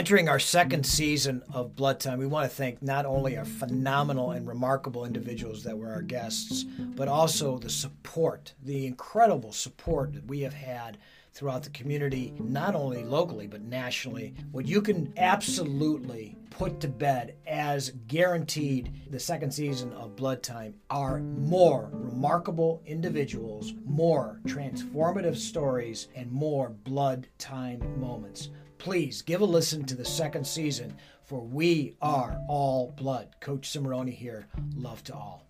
Entering our second season of Blood Time, we want to thank not only our phenomenal and remarkable individuals that were our guests, but also the support, the incredible support that we have had throughout the community, not only locally, but nationally. What you can absolutely put to bed as guaranteed the second season of Blood Time are more remarkable individuals, more transformative stories, and more Blood Time moments please give a listen to the second season for We Are All Blood. Coach Cimarroni here. Love to all.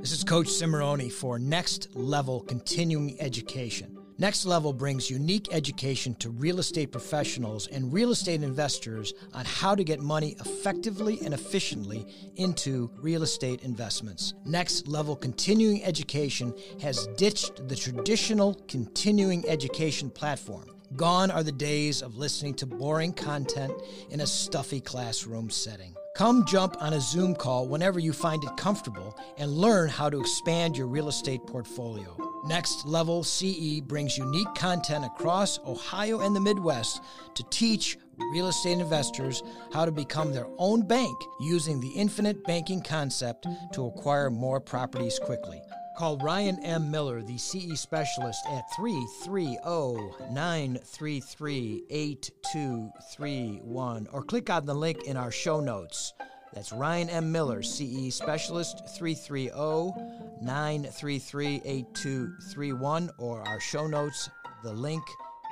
This is Coach Cimarroni for Next Level Continuing Education. Next Level brings unique education to real estate professionals and real estate investors on how to get money effectively and efficiently into real estate investments. Next Level Continuing Education has ditched the traditional continuing education platform. Gone are the days of listening to boring content in a stuffy classroom setting. Come jump on a Zoom call whenever you find it comfortable and learn how to expand your real estate portfolio. Next Level CE brings unique content across Ohio and the Midwest to teach real estate investors how to become their own bank using the infinite banking concept to acquire more properties quickly. Call Ryan M. Miller, the CE specialist, at 330 933 8231 or click on the link in our show notes. That's Ryan M. Miller, CE Specialist, 330 933 8231, or our show notes. The link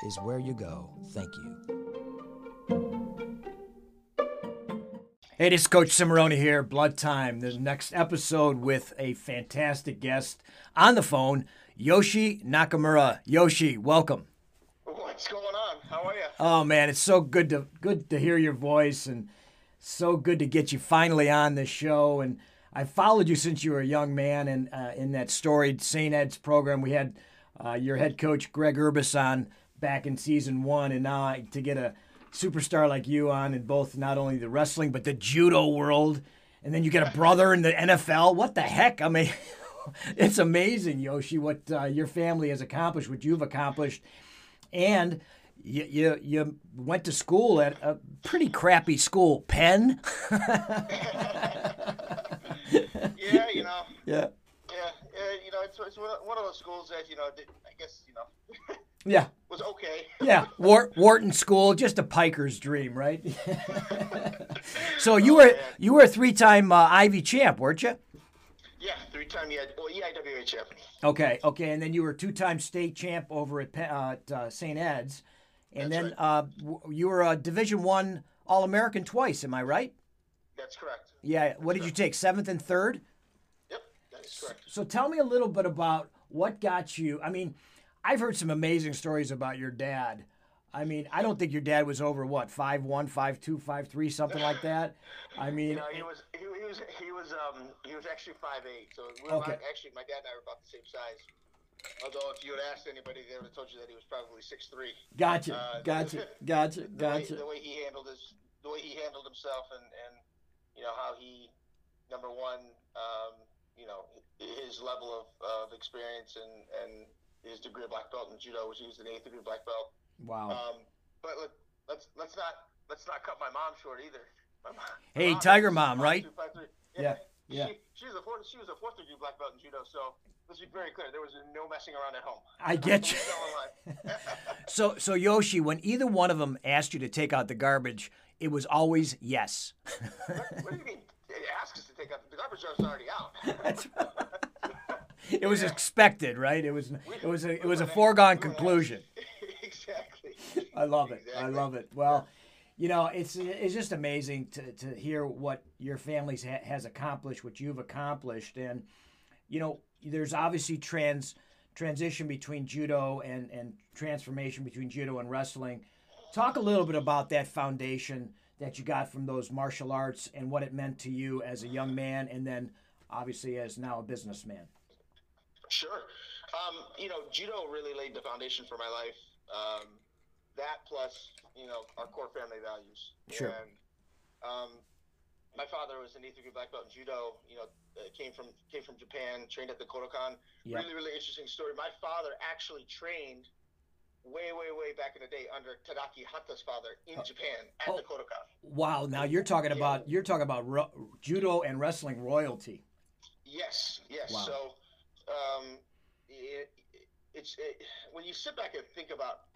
is where you go. Thank you. Hey, this is Coach Cimarroni here, Blood Time. The next episode with a fantastic guest on the phone, Yoshi Nakamura. Yoshi, welcome. What's going on? How are you? Oh man, it's so good to good to hear your voice and so good to get you finally on the show. And I followed you since you were a young man, and uh, in that storied St. Ed's program, we had uh, your head coach Greg Urbas on back in season one, and now I, to get a superstar like you on in both not only the wrestling but the judo world, and then you get a brother in the NFL. What the heck? I mean, it's amazing, Yoshi, what uh, your family has accomplished, what you've accomplished, and you, you, you went to school at a pretty crappy school, Penn. yeah, you know. Yeah. Yeah, yeah, you know, it's, it's one of those schools that you know, I guess you know. Yeah. Was okay. yeah, Wharton School, just a piker's dream, right? so you were you were a three-time uh, Ivy champ, weren't you? Yeah, three-time well, EIWA champ. Okay, okay, and then you were two-time state champ over at, uh, at uh, St. Ed's, and That's then right. uh, you were a Division One All-American twice. Am I right? That's correct. Yeah. What did you take? Seventh and third. Yep, that is correct. So tell me a little bit about what got you. I mean, I've heard some amazing stories about your dad. I mean, I don't think your dad was over what five one, five two, five three, something like that. I mean, You know, he was he, he was he was um he was actually five eight. So we were Okay. about- actually, my dad and I were about the same size. Although, if you had asked anybody, they would have told you that he was probably six three. gotcha, Uh, gotcha, gotcha, the way, gotcha. the way he handled his the way he handled himself and and you know how he number one um, you know his level of, of experience and and his degree of black belt in judo which he was an eighth degree black belt Wow. um, but let, let's let's not let's not cut my mom short either My mom- Hey, mom Tiger Mom, right? two, five. Yeah, yeah. She, she was a fourth she was a fourth degree black belt in judo so let's be very clear there was no messing around at home I get you. So, so Yoshi, when either one of them asked you to take out the garbage, it was always yes. what do you mean they asked us to take out the garbage was already out That's it was expected, right? It was it was a it was a foregone conclusion. exactly. I love it. I love it. Well, you know, it's it's just amazing to, to hear what your family ha- has accomplished, what you've accomplished, and you know, there's obviously trans transition between judo and and transformation between judo and wrestling. Talk a little bit about that foundation that you got from those martial arts and what it meant to you as a young man, and then obviously as now a businessman. Sure. Um, you know, judo really laid the foundation for my life. Um, that plus, you know, our core family values. Sure. And, um, my father was an degree black belt in judo. You know, uh, came from came from Japan, trained at the Kodokan. Yep. Really, really interesting story. My father actually trained way, way, way back in the day under Tadaaki Hatta's father in Oh. Japan at Oh. the Kodokan. Wow. Now you're talking Yeah. about you're talking about ro- judo and wrestling royalty. Yes, yes. Wow. So, um, it, it's it, when you sit back and think about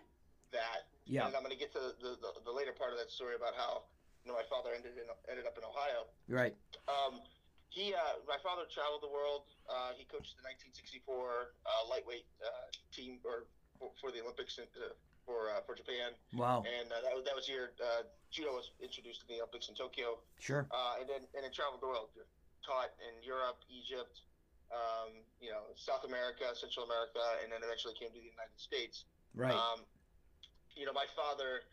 that, Yeah. and I'm going to get to the, the, the later part of that story about how you know my father ended in, ended up in Ohio. Right. Um, he, uh, my father traveled the world. Uh, he coached the 1964 uh, lightweight uh, team or for, for the Olympics in, uh, for uh, for Japan, Wow. and uh, that was that was year uh, judo was introduced to the Olympics in Tokyo. Sure. Uh, and then and then traveled the world, taught in Europe, Egypt, um, you know, South America, Central America, and then eventually came to the United States. Right. Um, you know, my father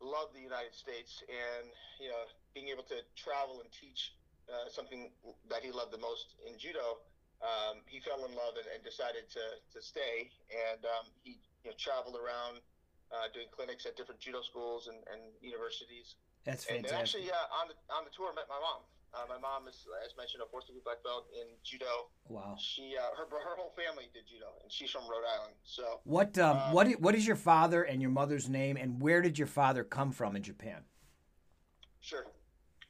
loved the United States, and you know, being able to travel and teach uh, something that he loved the most in judo, um, he fell in love and, and decided to, to stay. And um, he you know, traveled around uh, doing clinics at different judo schools and, and universities. That's fantastic. And actually, uh, on the on the tour, met my mom. Uh, my mom is, as mentioned, a fourth degree black belt in judo. Wow. She, uh, her, her whole family did judo, and she's from Rhode Island. So, What um, Uh, what what is your father and your mother's name, and where did your father come from in Japan? sure.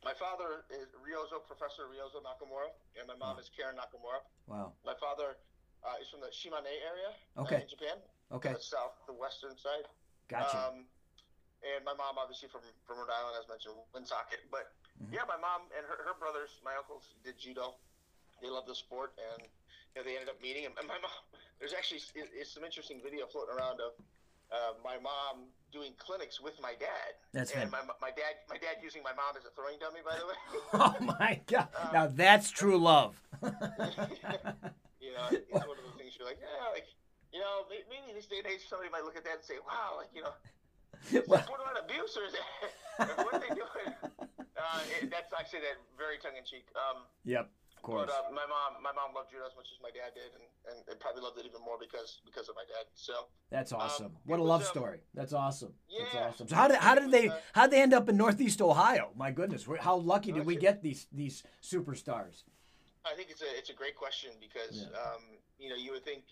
My father is Ryozo, Professor Ryozo Nakamura, and my mom Oh. is Karen Nakamura. Wow. My father uh, is from the Shimane area uh, Okay. in Japan, Okay. the south, the western side. Gotcha. Um, and my mom, obviously from from Rhode Island, as mentioned, Woonsocket. But Mhm. yeah, my mom and her, her brothers, my uncles, did judo. They love the sport, and you know, they ended up meeting. And my mom, there's actually it- it's some interesting video floating around of uh, my mom doing clinics with my dad. That's and my, my dad, my dad using my mom as a throwing dummy, by the way. Oh my God! Um, Now that's true love. you know, it's one of those things you're like, yeah, like, you know, maybe in this day and age, somebody might look at that and say, wow, like, you know, is Well- borderline abuse or is it, what are they doing? Uh, it, that's, I say that very tongue in cheek. Um, yep, of course. but uh, my mom, my mom loved judo as much as my dad did, and, and, probably loved it even more because because of my dad. So That's awesome. um, what a was, love um, story. That's awesome. That's yeah. awesome. So how did how did they Uh, how did they end up in Northeast Ohio? My goodness, how lucky did we get these these superstars? I think it's a it's a great question because Yeah. um, you know you would think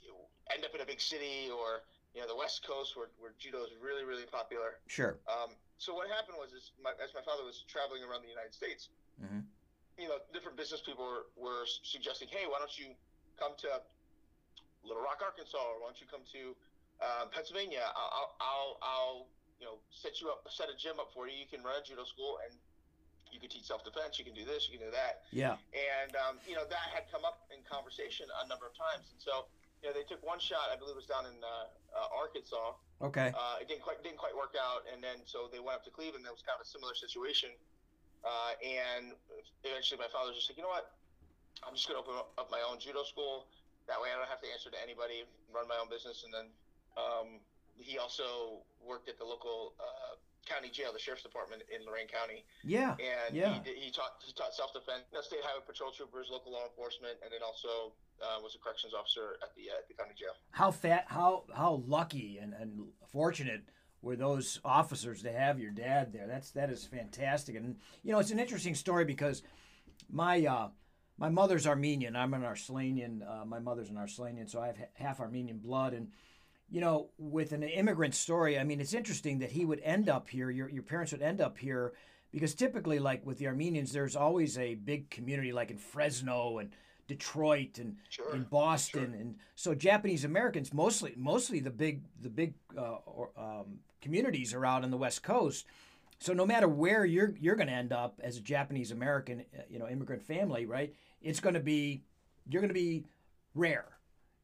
you end up in a big city or you know the West Coast where, where judo is really really popular. Sure. Um, so what happened was, is my, as my father was traveling around the United States, Mhm. you know, different business people were, were suggesting, hey, why don't you come to Little Rock, Arkansas, or why don't you come to uh, Pennsylvania? I'll, I'll, I'll, I'll, you know, set you up, set a gym up for you. You can run a judo school, and you can teach self defense. You can do this. You can do that. Yeah. And um, you know that had come up in conversation a number of times, and so you know they took one shot. I believe it was down in uh, uh, Arkansas. Okay. Uh, it didn't quite didn't quite work out, and then so they went up to Cleveland. That was kind of a similar situation, uh, and eventually my father was just like, you know what, I'm just going to open up my own judo school. That way, I don't have to answer to anybody, run my own business, and then um, he also worked at the local uh, county jail, the sheriff's department in Lorain County, Yeah. and Yeah. he, he taught he taught self defense, you know, state highway patrol troopers, local law enforcement, and then also uh, was a corrections officer at the uh, the county jail. How fat? How how lucky and, and fortunate were those officers to have your dad there? That's that is fantastic. And you know, it's an interesting story because my uh, my mother's Armenian. I'm an Arslanian. Uh, my mother's an Arslanian, so I have ha- half Armenian blood. And you know, with an immigrant story, I mean, it's interesting that he would end up here. Your your parents would end up here because typically, like with the Armenians, there's always a big community, like in Fresno and Detroit and Sure. in Boston, and so Japanese Americans mostly mostly the big the big uh, or, um, communities are out on the West Coast. So no matter where you're you're going to end up as a Japanese American, uh, you know, immigrant family, right? It's going to be you're going to be rare,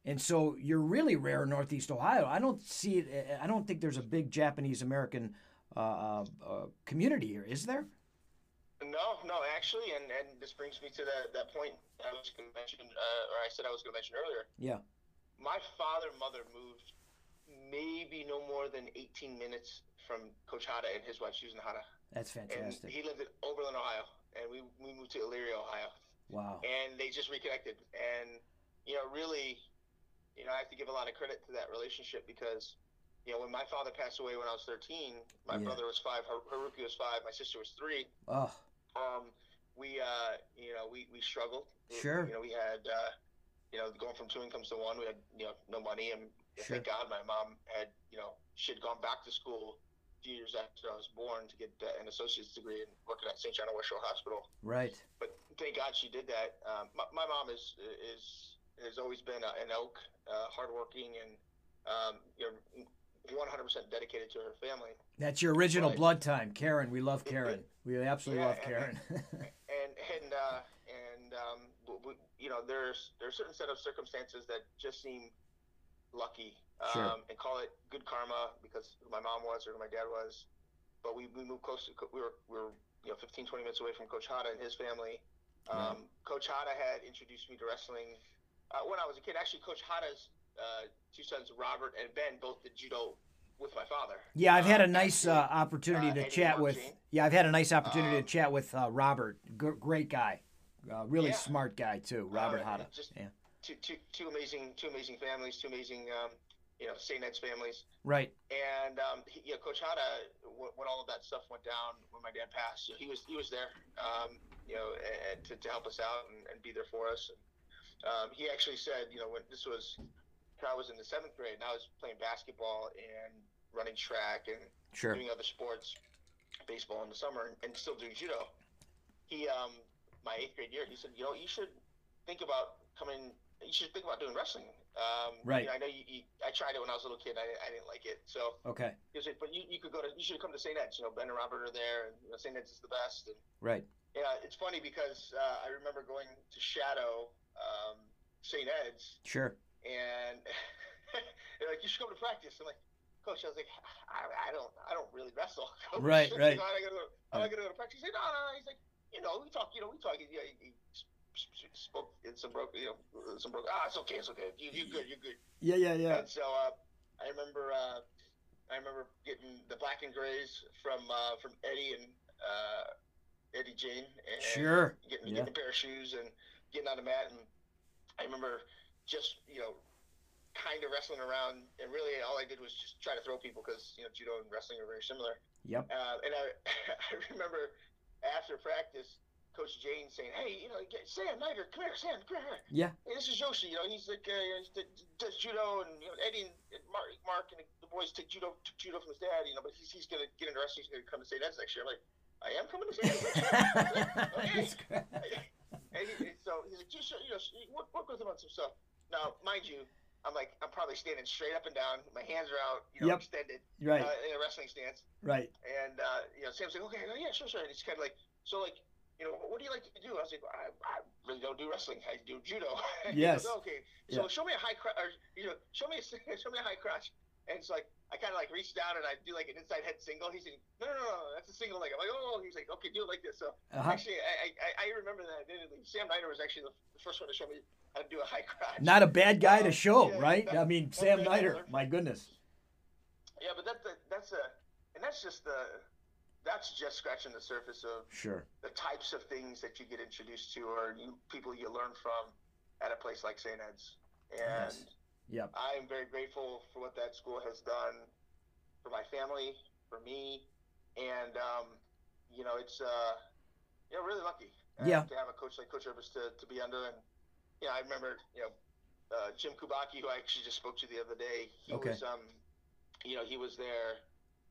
and so you're really rare in Northeast Ohio. I don't see it. I don't think there's a big Japanese American uh, uh, uh, community here, is there? No, no, actually, and, and this brings me to that, that point I was going to mention, uh, or I said I was going to mention earlier. Yeah. My father and mother moved maybe no more than 18 minutes from Coach Hatta and his wife, Susan Hatta. That's And fantastic. he lived in Oberlin, Ohio, and we, we moved to Elyria, Ohio. Wow. And they just reconnected. And, you know, really, you know, I have to give a lot of credit to that relationship because, you know, when my father passed away when I was 13, my Yeah. brother was five, Har- Haruki was five, my sister was three Oh, um, we uh, you know we, we struggled. Sure. You know we had uh, you know going from two incomes to one. We had you know no money, and Sure. thank God my mom had you know she had gone back to school a few years after I was born to get uh, an associate's degree and working at St. John of Hospital. Right. But thank God she did that. Um, my, my mom is is has always been a, an oak, uh, hardworking, and um, you know. 100% dedicated to her family, That's your original Right. blood time, Karen. We love Karen. We absolutely Yeah, love and- Karen. and and uh, and um, w- w- you know, there's there's certain set of circumstances that just seem lucky, um, Sure. and call it good karma because who my mom was or who my dad was. But we, we moved close to we were we were you know 15 20 minutes away from Coach Hatta and his family. Um, Coach Hatta had introduced me to wrestling uh, when I was a kid. Actually, Coach Hatta's uh, two sons, Robert and Ben, both did judo with my father. yeah, I've had a Um, nice uh, opportunity uh, to chat with. Yeah, I've had a nice opportunity Um, to chat with uh, Robert. G- great guy, uh, really Yeah. smart guy too. Robert Hatta. just- Yeah. two, two, two amazing, two amazing families, two amazing, um, you know, St. Ed's families. Right. And um, he, yeah, Coach Hatta, when, when all of that stuff went down, when my dad passed, he was he was there, um, you know, to, to help us out and, and be there for us. And, um, he actually said, you know, when this was, I was in the seventh grade, and I was playing basketball and running track and Sure. doing other sports, baseball in the summer, and, and still doing judo. He, um, my eighth grade year, he said, you know, you should think about coming. You should think about doing wrestling. Um, Right. You know, I know you, you. I tried it when I was a little kid. I, I didn't like it. So Okay. he said, but you, you could go to. You should come to St. Ed's. You know, Ben and Robert are there, and you know, St. Ed's is the best. And Right. yeah, it's funny because uh, I remember going to Shadow um, St. Ed's, Sure. and they're like, "You should come to practice." I'm like, "Coach," I was like, "I, I don't, I don't really wrestle." Coach. Right, right. know, I gotta go. I gotta go to practice. He said, "No, no, no." He's like, "You know, we talk. You know, we talk." Yeah, he, he spoke in some broken, you know, some broken. Ah, it's okay, it's okay. You, you good, you good. Yeah. Yeah. Yeah. And so uh, I remember, uh, I remember getting the black and grays from uh, from Eddie and uh, Eddie Jane, and Sure. getting, Yeah. getting a pair of shoes and getting on the mat. And I remember just you know kind of wrestling around, and really all I did was just try to throw people because you know judo and wrestling are very similar. Yep. Uh, and I, I remember after practice, Coach Jane saying, "Hey, you know, get, Sam Niger, come here, Sam, come here." Yeah. Hey, this is Yoshi. You know, he's like uh, does judo, and you know, Eddie and, and Mark, Mark, and the boys take judo, took judo from his dad. You know, but he's, he's gonna get into wrestling. He's gonna come to St. Ed's next year. I'm like, I am coming to St. Ed's next year. And he, and so he's like, just you know, work, work with him on some stuff. Now, mind you, I'm like, I'm probably standing straight up and down. My hands are out, you know, Yep. extended right. uh, in a wrestling stance. right. And uh, you know, Sam's like, okay, oh, yeah, sure, sure. And he's kind of like, so like, you know, what do you like to do? I was like, I, I really don't do wrestling. I do judo. Yes. goes, okay. So Yeah. show me a high crotch, or you know, show me a, show me a high crotch. And it's like I kind of like reached down and I do like an inside head single. He's like, no, no, no, no, that's a single leg. I'm like, oh, he's like, okay, do it like this. So Uh-huh. actually, I, I, I remember that vividly. Sam Niner was actually the, the first one to show me how to do a high crotch. Not a bad guy to Um, show, yeah, right? that- I mean, Sam similar. My goodness. Yeah, but that, that that's a, and that's just the, that's just scratching the surface of Sure. the types of things that you get introduced to or you, people you learn from at a place like St. Ed's. And Yes. Yep. I am very grateful for what that school has done for my family, for me, and um, you know, it's uh, you know, really lucky uh, Yeah. to have a coach like Coach Urbas to, to be under. And you know, I remember you know uh, Jim Kubaki, who I actually just spoke to the other day. He Okay. was um, you know, he was there.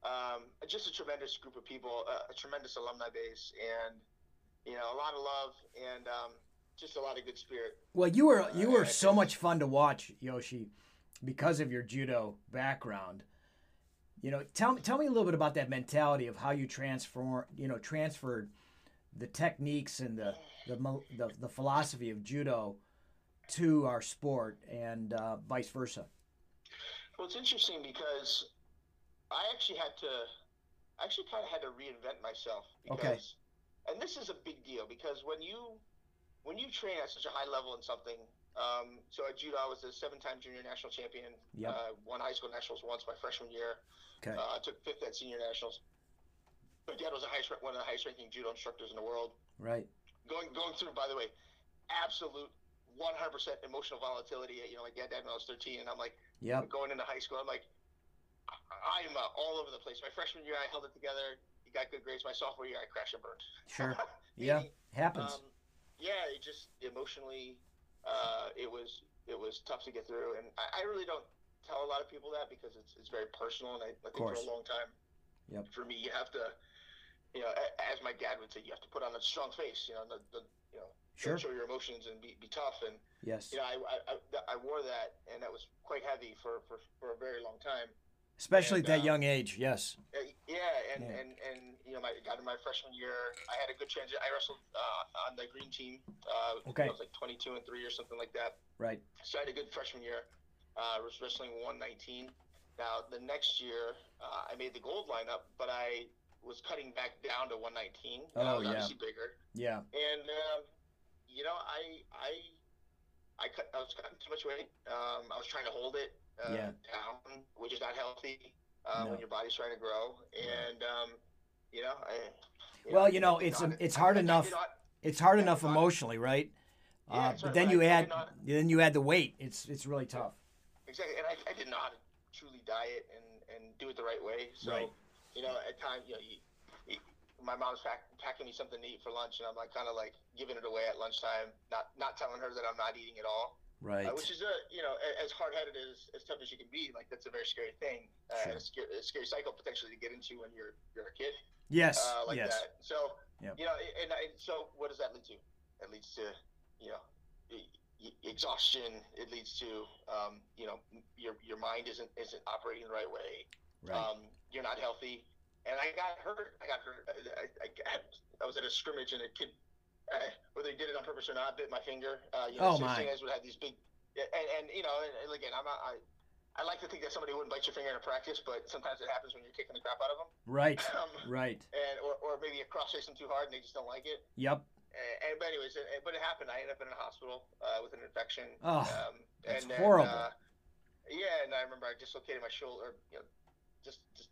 Um, just a tremendous group of people, uh, a tremendous alumni base, and you know, a lot of love and um, just a lot of good spirit. Well, you were you were I so much fun to watch, Yoshi, because of your judo background. You know, tell me tell me a little bit about that mentality of how you transform, you know, transferred the techniques and the the the, the philosophy of judo to our sport and uh, vice versa. Well, it's interesting because I actually had to, I actually kind of had to reinvent myself. Because, Okay. And this is a big deal because when you, when you train at such a high level in something, um, so at judo I was a seven-time junior national champion. Yep. Uh, won high school nationals once my freshman year. Okay. Uh, I took fifth at senior nationals. My dad was a highest, one of the highest-ranking judo instructors in the world Right. going going through by the way absolute 100% emotional volatility you know my dad died when i was 13 and i'm like Yep. going into high school i'm like I- i'm uh, all over the place my freshman year i held it together You got good grades. My sophomore year, I crashed and burned. Sure. yeah, happens. Um, yeah, it just emotionally, uh, it was it was tough to get through, and I, I, really don't tell a lot of people that because it's it's very personal, and I, I think for a long time, yep. for me, you have to, you know, as my dad would say, you have to put on a strong face, you know, the, the you know, sure. show your emotions and be, be tough, and yes, you know, I, I, I wore that, and that was quite heavy for for, for a very long time especially and, at that um, young age. Yes. Uh, yeah, and, yeah. and and you know, my got in my freshman year, I had a good transition. I wrestled uh, on the green team. Uh, okay. I was like 22 and three or something like that. Right. So I had a good freshman year. Uh, I was wrestling 119. Now the next year, uh, I made the gold lineup, but I was cutting back down to 119. Oh I was yeah. Obviously bigger. Yeah. And um, you know, I I I cut. I was cutting too much weight. Um, I was trying to hold it uh, yeah. down, which is not healthy uh, no. when your body's trying to grow. And um, you know, I, you well, know, you know, it's not, it's hard enough. Not, it's hard enough emotionally, right? Yeah, uh, but then you add not, then you add the weight. It's it's really tough. Exactly, and I, I didn't know how to truly diet and, and do it the right way. So right. you know, at times you know, you, you, my mom's pack, packing me something to eat for lunch, and I'm like kind of like giving it away at lunchtime, not not telling her that I'm not eating at all. Right. Uh, which is a you know as hard headed as as tough as you can be, like that's a very scary thing, uh, sure. a, scary, a, scary, cycle potentially to get into when you're you're a kid. Yes. Uh, like yes. that. So yep. you know, and, and so what does that lead to? It leads to you know exhaustion. It leads to um, you know your your mind isn't isn't operating the right way. Right. Um, you're not healthy. And I got hurt. I got hurt. I, I, I was at a scrimmage and a kid uh, whether he did it on purpose or not, bit my finger. Uh, you know, oh my! Guys would have these big, and, and you know, and, and again, I'm not, I, I like to think that somebody wouldn't bite your finger in a practice, but sometimes it happens when you're kicking the crap out of them. Right. Um, right. And or, or maybe you cross face them too hard and they just don't like it. Yep. And, and but anyways, it, but it happened. I ended up in a hospital uh, with an infection. Oh, um, that's and horrible. uh, yeah, and I remember I dislocated my shoulder. You know, just, just.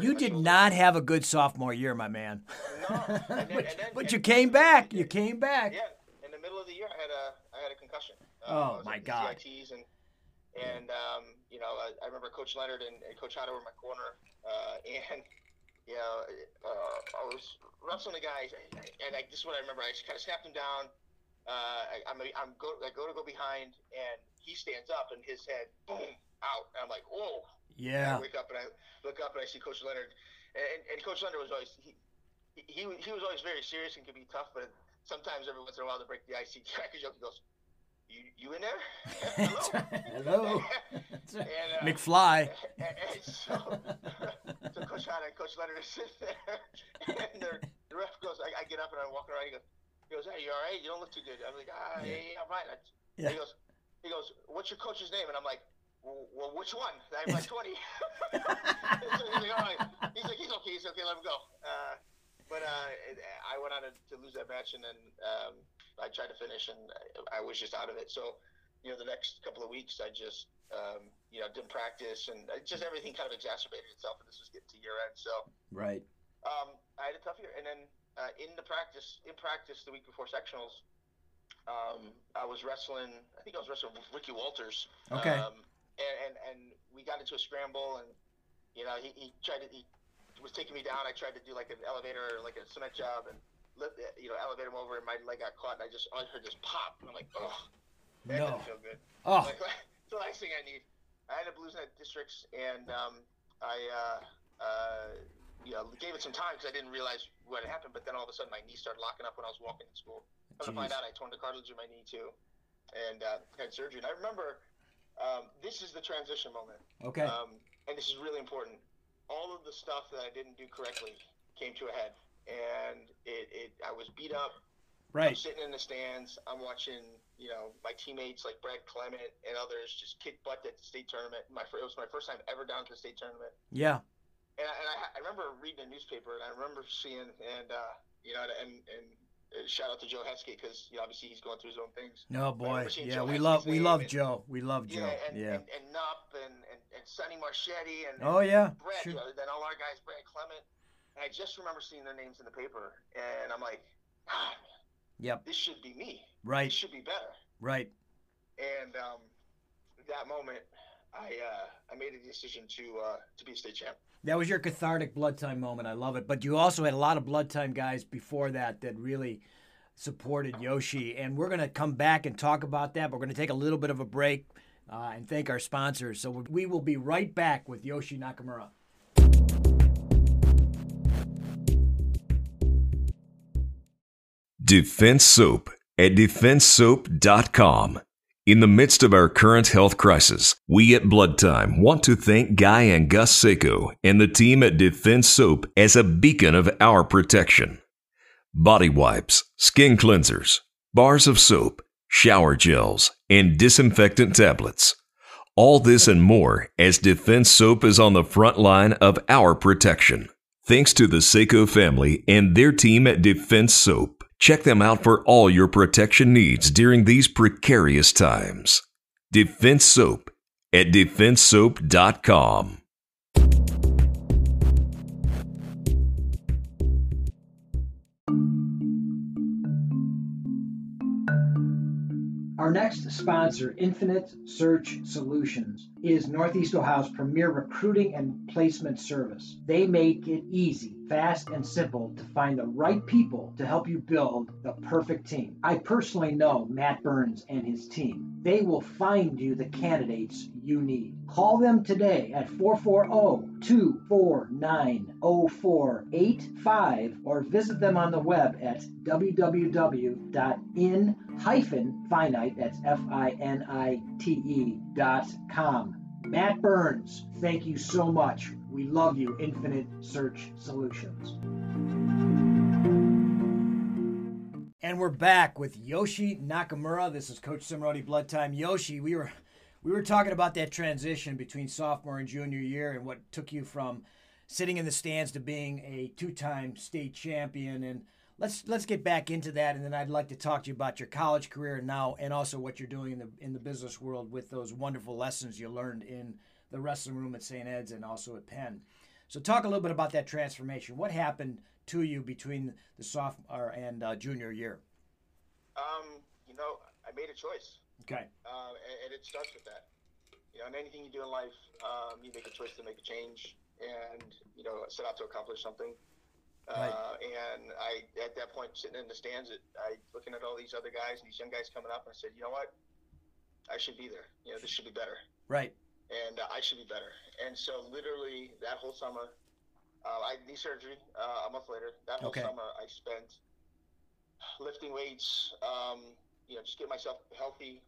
You did not have a good sophomore year, my man. No, and then, but, and then, but you came back. You came back. Yeah, in the middle of the year, I had a I had a concussion. Uh, oh my God! CITs and and um, you know I, I, remember Coach Leonard and, and Coach Otto were in my corner, uh, and you know uh, I was wrestling the guy, and I, this is what I remember. I just kind of snapped him down. Uh, I, I'm, I'm go, I go to go behind, and he stands up, and his head boom out. And I'm like, whoa. Yeah. I wake up and I look up and I see Coach Leonard, and, and Coach Leonard was always he, he he was always very serious and could be tough, but sometimes every once in a while to break the ice, he cracks a joke. He goes, "You you in there? Hello, hello, and, uh, McFly." And, and so, so Coach Hanna and Coach Leonard sitting there, and the, the ref goes. I, I get up and I'm walking around. He goes, he goes, "Hey, you all right? You don't look too good." I'm like, "Ah, yeah. I'm fine." yeah. He goes, he goes, "What's your coach's name?" And I'm like well, which one? I have like 20. so he's, like, all right. he's like, he's okay, he's okay, let him go. Uh, but uh, I went on to, to, lose that match, and then um, I tried to finish, and I, I, was just out of it. So, you know, the next couple of weeks, I just, um, you know, didn't practice, and just everything kind of exacerbated itself. And this was getting to year end, so right. Um, I had a tough year, and then uh, in the practice, in practice, the week before sectionals, um, I was wrestling. I think I was wrestling with Ricky Walters. Okay. And, and, and we got into a scramble, and you know he, he tried to he was taking me down. I tried to do like an elevator, like a cement job, and lift, you know elevate him over, and my leg got caught, and I just I heard this pop, and I'm like, oh, that no. didn't feel good. Oh, like, it's the last thing I need. I had a blues net districts, and um, I. Uh, uh, you know, gave it some time because I didn't realize what had happened. But then all of a sudden, my knee started locking up when I was walking to school. Come to find out, I torn the cartilage in my knee too, and uh, had surgery. And I remember um, this is the transition moment. Okay. Um, and this is really important. All of the stuff that I didn't do correctly came to a head, and it, it I was beat up. Right. I'm sitting in the stands. I'm watching, you know, my teammates like Brad Clement and others just kick butt at the state tournament. My it was my first time ever down to the state tournament. Yeah. And, I, and I, I remember reading a newspaper, and I remember seeing, and uh, you know, and and shout out to Joe Heskett because you know, obviously he's going through his own things. No boy, yeah, Joe we love we love and, Joe. We love Joe. Yeah, and, yeah. and, and Nup and, and, and Sonny Marchetti and oh yeah, Brett, sure. you know, then all our guys, Brad Clement. And I just remember seeing their names in the paper, and I'm like, ah, yep, this should be me. Right, this should be better. Right. And um, that moment, I uh, I made a decision to uh, to be a state champ. That was your cathartic blood time moment. I love it. But you also had a lot of blood time guys before that that really supported Yoshi. And we're going to come back and talk about that. But we're going to take a little bit of a break uh, and thank our sponsors. So we will be right back with Yoshi Nakamura. Defense Soap at defensesoap.com. In the midst of our current health crisis, we at Blood Time want to thank Guy and Gus Seiko and the team at Defense Soap as a beacon of our protection. Body wipes, skin cleansers, bars of soap, shower gels, and disinfectant tablets. All this and more as Defense Soap is on the front line of our protection. Thanks to the Seiko family and their team at Defense Soap. Check them out for all your protection needs during these precarious times. Defense Soap at defensesoap.com. Our next sponsor, Infinite Search Solutions, is Northeast Ohio's premier recruiting and placement service. They make it easy, fast, and simple to find the right people to help you build the perfect team. I personally know Matt Burns and his team. They will find you the candidates you need. Call them today at 440 249 0485 or visit them on the web at www.in-finite, that's F-I-N-I-T-E dot com. Matt Burns, thank you so much. We love you, Infinite Search Solutions. And we're back with Yoshi Nakamura. This is Coach Cimarroni Blood Time. Yoshi, we were we were talking about that transition between sophomore and junior year and what took you from sitting in the stands to being a two-time state champion and let's let's get back into that and then I'd like to talk to you about your college career now and also what you're doing in the in the business world with those wonderful lessons you learned in the wrestling room at St. Ed's and also at Penn. So talk a little bit about that transformation. What happened to you between the sophomore and uh, junior year? Um, you know, I made a choice. Okay. Uh, and, and, it starts with that. You know, in anything you do in life, um, you make a choice to make a change and, you know, set out to accomplish something. Right. Uh, and I, at that point, sitting in the stands, I looking at all these other guys and these young guys coming up, and I said, you know what, I should be there. You know, this should be better. Right. And uh, I should be better. And so, literally, that whole summer, uh, I had knee surgery uh, a month later. That whole okay. summer, I spent lifting weights, um, you know, just get myself healthy,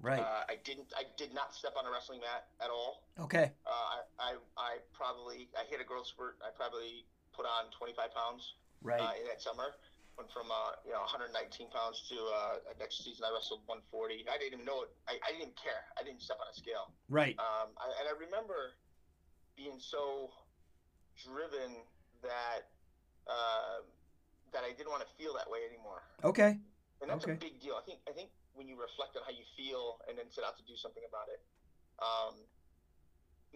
Right. Uh, I didn't. I did not step on a wrestling mat at all. Okay. Uh, I, I, I probably I hit a growth spurt. I probably put on 25 pounds. Right. Uh, in that summer, went from uh, you know 119 pounds to uh, next season I wrestled 140. I didn't even know it. I, I didn't care. I didn't step on a scale. Right. Um, I, and I remember being so driven that uh, that I didn't want to feel that way anymore. Okay. And that's okay. a big deal. I think I think when you reflect on how you feel and then set out to do something about it. Um,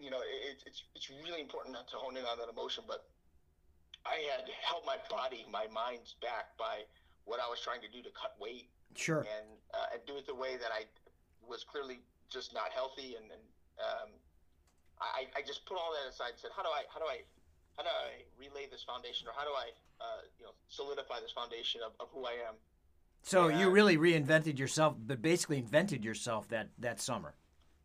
you know, it, it's it's really important not to hone in on that emotion, but I had held my body, my mind's back by what I was trying to do to cut weight. Sure. And uh, and do it the way that I was clearly just not healthy, and, and um, I I just put all that aside and said, how do I how do I how do I relay this foundation, or how do I uh, you know solidify this foundation of, of who I am so yeah. you really reinvented yourself, but basically invented yourself that that summer.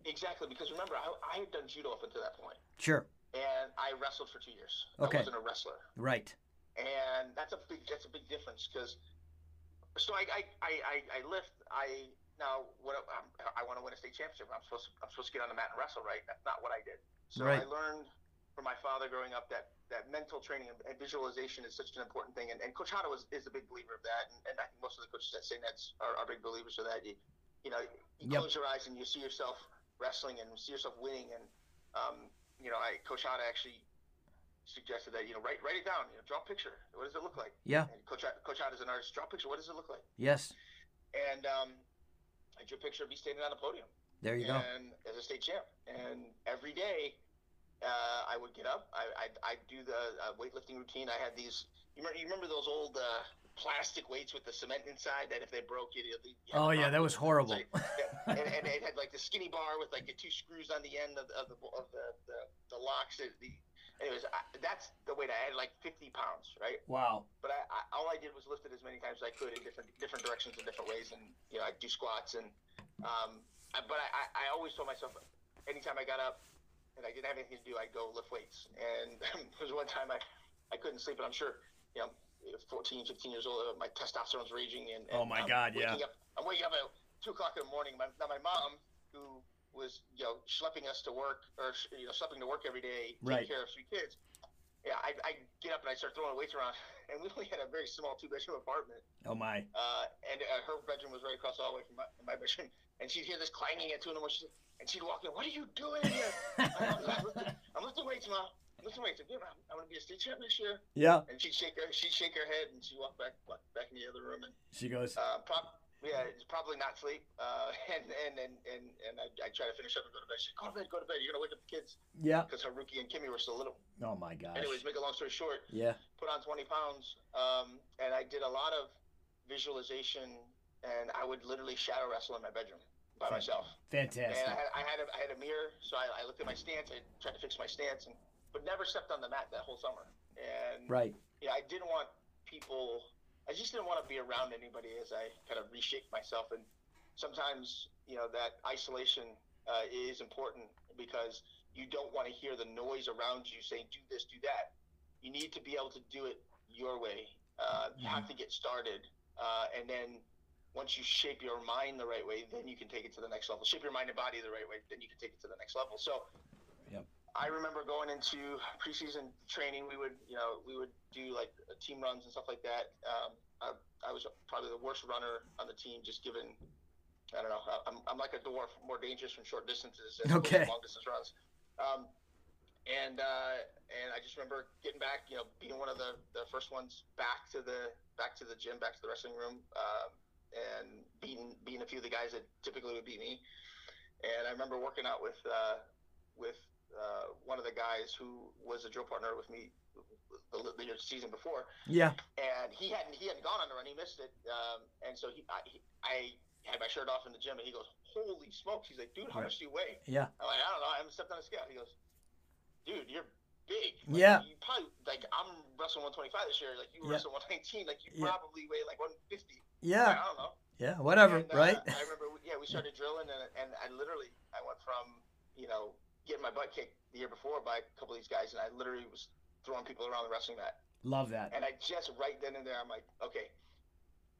Exactly, because remember, I, I had done judo up until that point. Sure. And I wrestled for two years. Okay. I wasn't a wrestler. Right. And that's a big that's a big difference because. So I, I, I, I lift. I now what I'm, I want to win a state championship. I'm supposed to, I'm supposed to get on the mat and wrestle, right? That's not what I did. So right. I learned from my father growing up that that mental training and visualization is such an important thing. And, and Coach Hatta was, is a big believer of that. And, and I think most of the coaches at St. Ed's are, are big believers of that. You, you know, you yep. close your eyes and you see yourself wrestling and see yourself winning. And, um, you know, I, Coach Hatta actually suggested that, you know, write, write it down, you know, draw a picture. What does it look like? Yeah. And Coach, Coach Hatta is an artist. Draw a picture. What does it look like? Yes. And um, I drew a picture of me standing on the podium. There you and, go. And as a state champ. And every day, uh, I would get up. I I I do the uh, weightlifting routine. I had these. You remember, you remember those old uh, plastic weights with the cement inside that if they broke, you, you oh yeah, that was horrible. and, and, it had like the skinny bar with like the two screws on the end of, of the of the, the, the locks. The, anyways, I, that's the weight I had like 50 pounds, right? Wow. But I, I all I did was lift it as many times as I could in different different directions and different ways, and you know I do squats and um, I, but I, I always told myself anytime I got up and I didn't have anything to do, I'd go lift weights. And there was one time I I couldn't sleep, and I'm sure you know 14, 15 years old, my testosterone's raging, and, and oh my I'm god, yeah. Up, I'm waking up at two o'clock in the morning. My, now my mom who was you know schlepping us to work or you know schlepping to work every day, taking right. care of three kids. Yeah, I, I get up and I start throwing weights around, and we only had a very small two bedroom apartment. Oh my! Uh, and uh, her bedroom was right across the hallway from my, my bedroom, and she'd hear this clanging at two in the morning, and she'd walk in. What are you doing here? I'm, lifting, I'm lifting weights, mom. Lifting weights. I'm, I'm going to be a state champ this year. Yeah. And she'd shake her, she'd shake her head, and she'd walk back, back in the other room, and she goes. Uh, yeah, it's probably not sleep. Uh, and and and and, and I, I try to finish up and go to bed. She said, "Go to bed, go to bed. You're gonna wake up the kids." Yeah. Because Haruki and Kimmy were still little. Oh my gosh. Anyways, make a long story short. Yeah. Put on 20 pounds, um, and I did a lot of visualization, and I would literally shadow wrestle in my bedroom by myself. Fantastic. And I had, I had, a, I had a mirror, so I, I looked at my stance. I tried to fix my stance, and but never stepped on the mat that whole summer. And right. Yeah, I didn't want people I just didn't want to be around anybody as I kind of reshape myself. And sometimes, you know, that isolation uh, is important because you don't want to hear the noise around you saying, do this, do that. You need to be able to do it your way. Uh, you have to get started. Uh, and then once you shape your mind the right way, then you can take it to the next level. Shape your mind and body the right way, then you can take it to the next level. So, yep. I remember going into preseason training. We would, you know, we would do like team runs and stuff like that. Um, I, I, was probably the worst runner on the team, just given. I don't know. I'm, I'm like a dwarf, more dangerous from short distances than okay. long distance runs. Um, and uh, and I just remember getting back, you know, being one of the, the first ones back to the back to the gym, back to the wrestling room, uh, and beating beating a few of the guys that typically would beat me. And I remember working out with uh, with uh, one of the guys who was a drill partner with me the, the season before. Yeah. And he hadn't he hadn't gone on the run. He missed it. Um, and so he I, he, I had my shirt off in the gym, and he goes, "Holy smokes!" He's like, "Dude, how much do you weigh?" Yeah. I'm like, "I don't know. I haven't stepped on a scale." He goes, "Dude, you're big. Like, yeah. You probably like I'm wrestling 125 this year. Like you yeah. wrestle 119. Like you yeah. probably weigh like 150. Yeah. Like, I don't know. Yeah. Whatever. And, right. Uh, I remember. Yeah, we started drilling, and and I literally I went from you know getting my butt kicked the year before by a couple of these guys, and I literally was throwing people around the wrestling mat. Love that. And I just right then and there, I'm like, okay,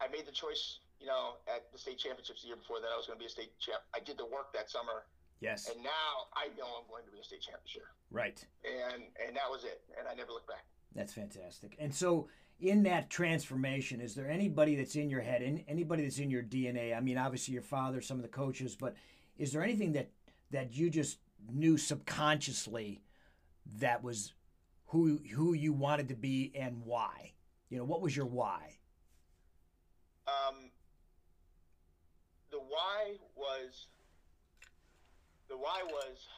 I made the choice, you know, at the state championships the year before that I was going to be a state champ. I did the work that summer. Yes. And now I know I'm going to be a state champ this year. Right. And and that was it. And I never looked back. That's fantastic. And so, in that transformation, is there anybody that's in your head, anybody that's in your DNA? I mean, obviously your father, some of the coaches, but is there anything that that you just knew subconsciously that was who who you wanted to be and why? You know, what was your why? Um, the why was the why was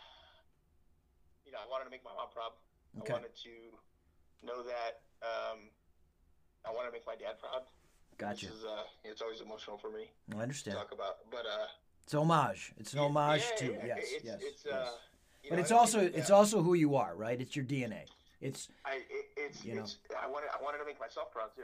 you know I wanted to make my mom proud. Okay. I wanted to know that um, I wanted to make my dad proud. Gotcha. Is uh, it's always emotional for me. I understand. To talk about, but uh, it's homage. It's an homage yeah, to yeah, yes, it's, yes, it's, yes. Uh, but know, it's also it, it's also who you are, right? It's your DNA. It's I it, it's you know. it's I wanted I wanted to make myself proud too.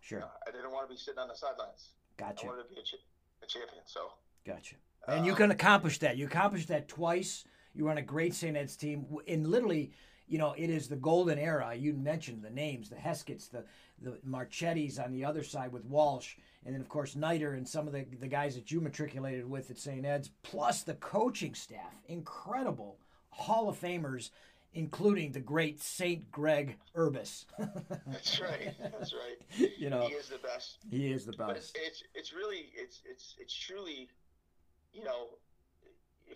sure. Uh, I didn't want to be sitting on the sidelines. Gotcha. I wanted to be a, ch- a champion. So Gotcha. And you can accomplish that. You accomplished that twice. You were on a great St. Ed's team. And literally, you know, it is the golden era. You mentioned the names, the Hesketts, the, the Marchettis on the other side with Walsh. And then, of course, Niter and some of the, the guys that you matriculated with at St. Ed's, plus the coaching staff. Incredible Hall of Famers, including the great St. Greg Urbas. That's right. That's right. you know, he is the best. He is the But best. it's, it's it's really it's it's it's truly, you know,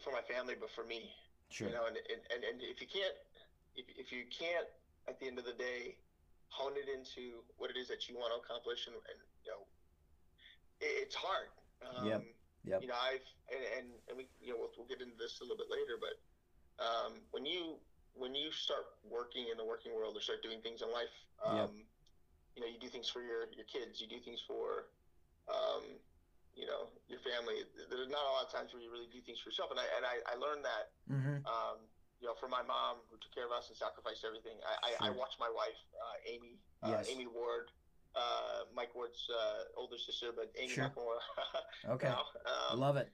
for my family, but for me, Sure. you know, and and, and, and if you can't if, if you can't at the end of the day hone it into what it is that you want to accomplish and, and you know it, it's hard um, Yep. Yep. you know i've and, and, and we you know we'll, we'll get into this a little bit later but um, when you when you start working in the working world or start doing things in life um, Yep. you know you do things for your your kids you do things for um, you know your family there's not a lot of times where you really do things for yourself and i and i, I learned that Mm-hmm. um, you know, for my mom who took care of us and sacrificed everything. I. I, I watched my wife, uh, Amy, uh. Amy Ward, uh, Mike Ward's uh, older sister, but Amy sure. more. okay, now, um, love it.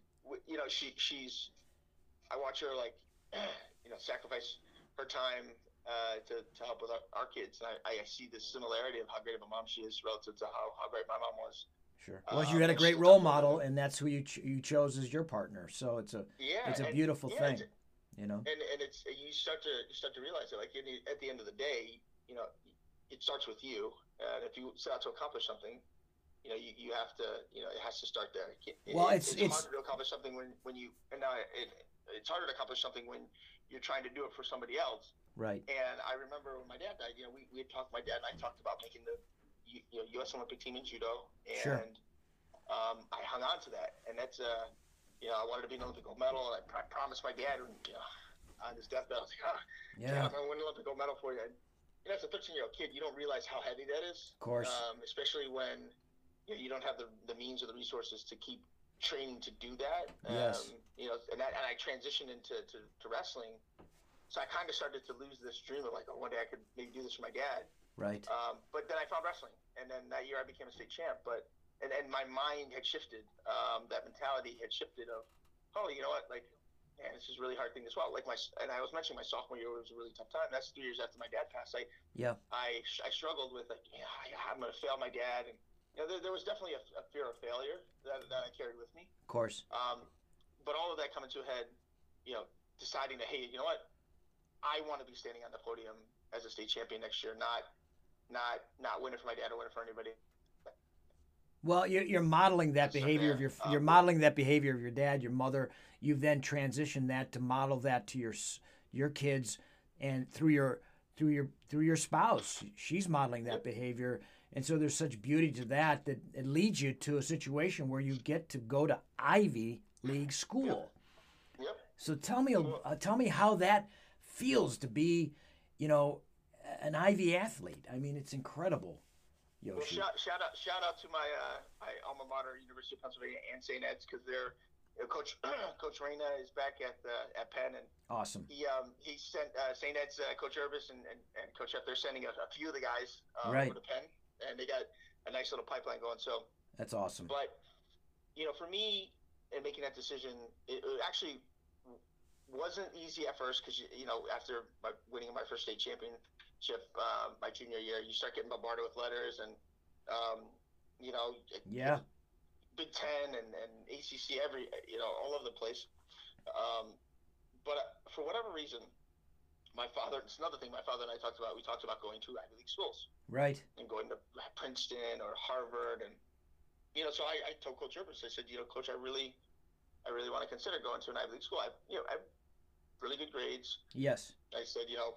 You know, she she's. I watch her like, you know, sacrifice her time uh, to, to help with our, our kids. And I, I see this similarity of how great of a mom she is relative to how, how great my mom was. Sure. Well, um, you had a great role model, and that's who you ch- you chose as your partner. So it's a yeah, it's a beautiful yeah, thing you know. And and it's you start to you start to realize that like at the end of the day, you know, it starts with you, and if you set out to accomplish something, you know, you, you have to, you know, it has to start there. It, well, it's, it's, it's harder to accomplish something when, when you, and now it, it's harder to accomplish something when you're trying to do it for somebody else. Right. And I remember when my dad died, you know, we, we had talked, my dad and I talked about making the, you know, U.S. Olympic team in judo. And sure. um, I hung on to that. And that's, uh, you know, I wanted to be an Olympic gold medal. And I pr- promised my dad, you know, on his deathbed. I was like, oh, yeah, I'm going to win an Olympic gold medal for you. And, you know, as a 13 year old kid, you don't realize how heavy that is. Of course. Um, especially when you, know, you don't have the, the means or the resources to keep training to do that. Yes. Um, you know, and, that, and I transitioned into to, to wrestling. So I kind of started to lose this dream of like, oh, one day I could maybe do this for my dad. Right. Um, but then I found wrestling, and then that year I became a state champ. But and, and my mind had shifted. Um, that mentality had shifted of, oh, you know what, like man, this is a really hard thing as well. Like my, and I was mentioning my sophomore year was a really tough time. That's three years after my dad passed. I, yeah, I, I struggled with like, yeah, I'm going to fail my dad. And, you know, there, there was definitely a, a, fear of failure that, that I carried with me. Of course. Um, but all of that coming to a head, you know, deciding that, hey, you know what? I want to be standing on the podium as a state champion next year, not, not, not winning for my dad or winning for anybody well, you're, you're modeling that behavior of your you're um, modeling that behavior of your dad, your mother. You've then transitioned that to model that to your your kids, and through your through your through your spouse, she's modeling that behavior, and so there's such beauty to that that it leads you to a situation where you get to go to Ivy League school. Yep. yep. So tell me, uh, tell me how that feels to be, you know, an Ivy athlete. I mean, it's incredible. Yoshi. Well, shout, shout out shout out to my uh, my alma mater, University of Pennsylvania, and St. Ed's, because they're you know, Coach Coach Reina is back at the at Penn, and awesome. He um he sent uh, St. Ed's uh, Coach Urbas and, and, and Coach F. They're sending a, a few of the guys uh, right. over to Penn, and they got a nice little pipeline going. So that's awesome. But you know, for me, in making that decision, it, it actually wasn't easy at first because you know after my, winning my first state champion championship uh, my junior year, you start getting bombarded with letters and, um, you know, yeah, Big Ten and, and ACC, every you know, all over the place. Um, but for whatever reason, my father. It's another thing my father and I talked about. We talked about going to Ivy League schools, right, and going to Princeton or Harvard, and you know. So I, I told Coach Urbas, I said, you know, Coach, I really, I really want to consider going to an Ivy League school. I, you know, I have really good grades. Yes. I said, you know,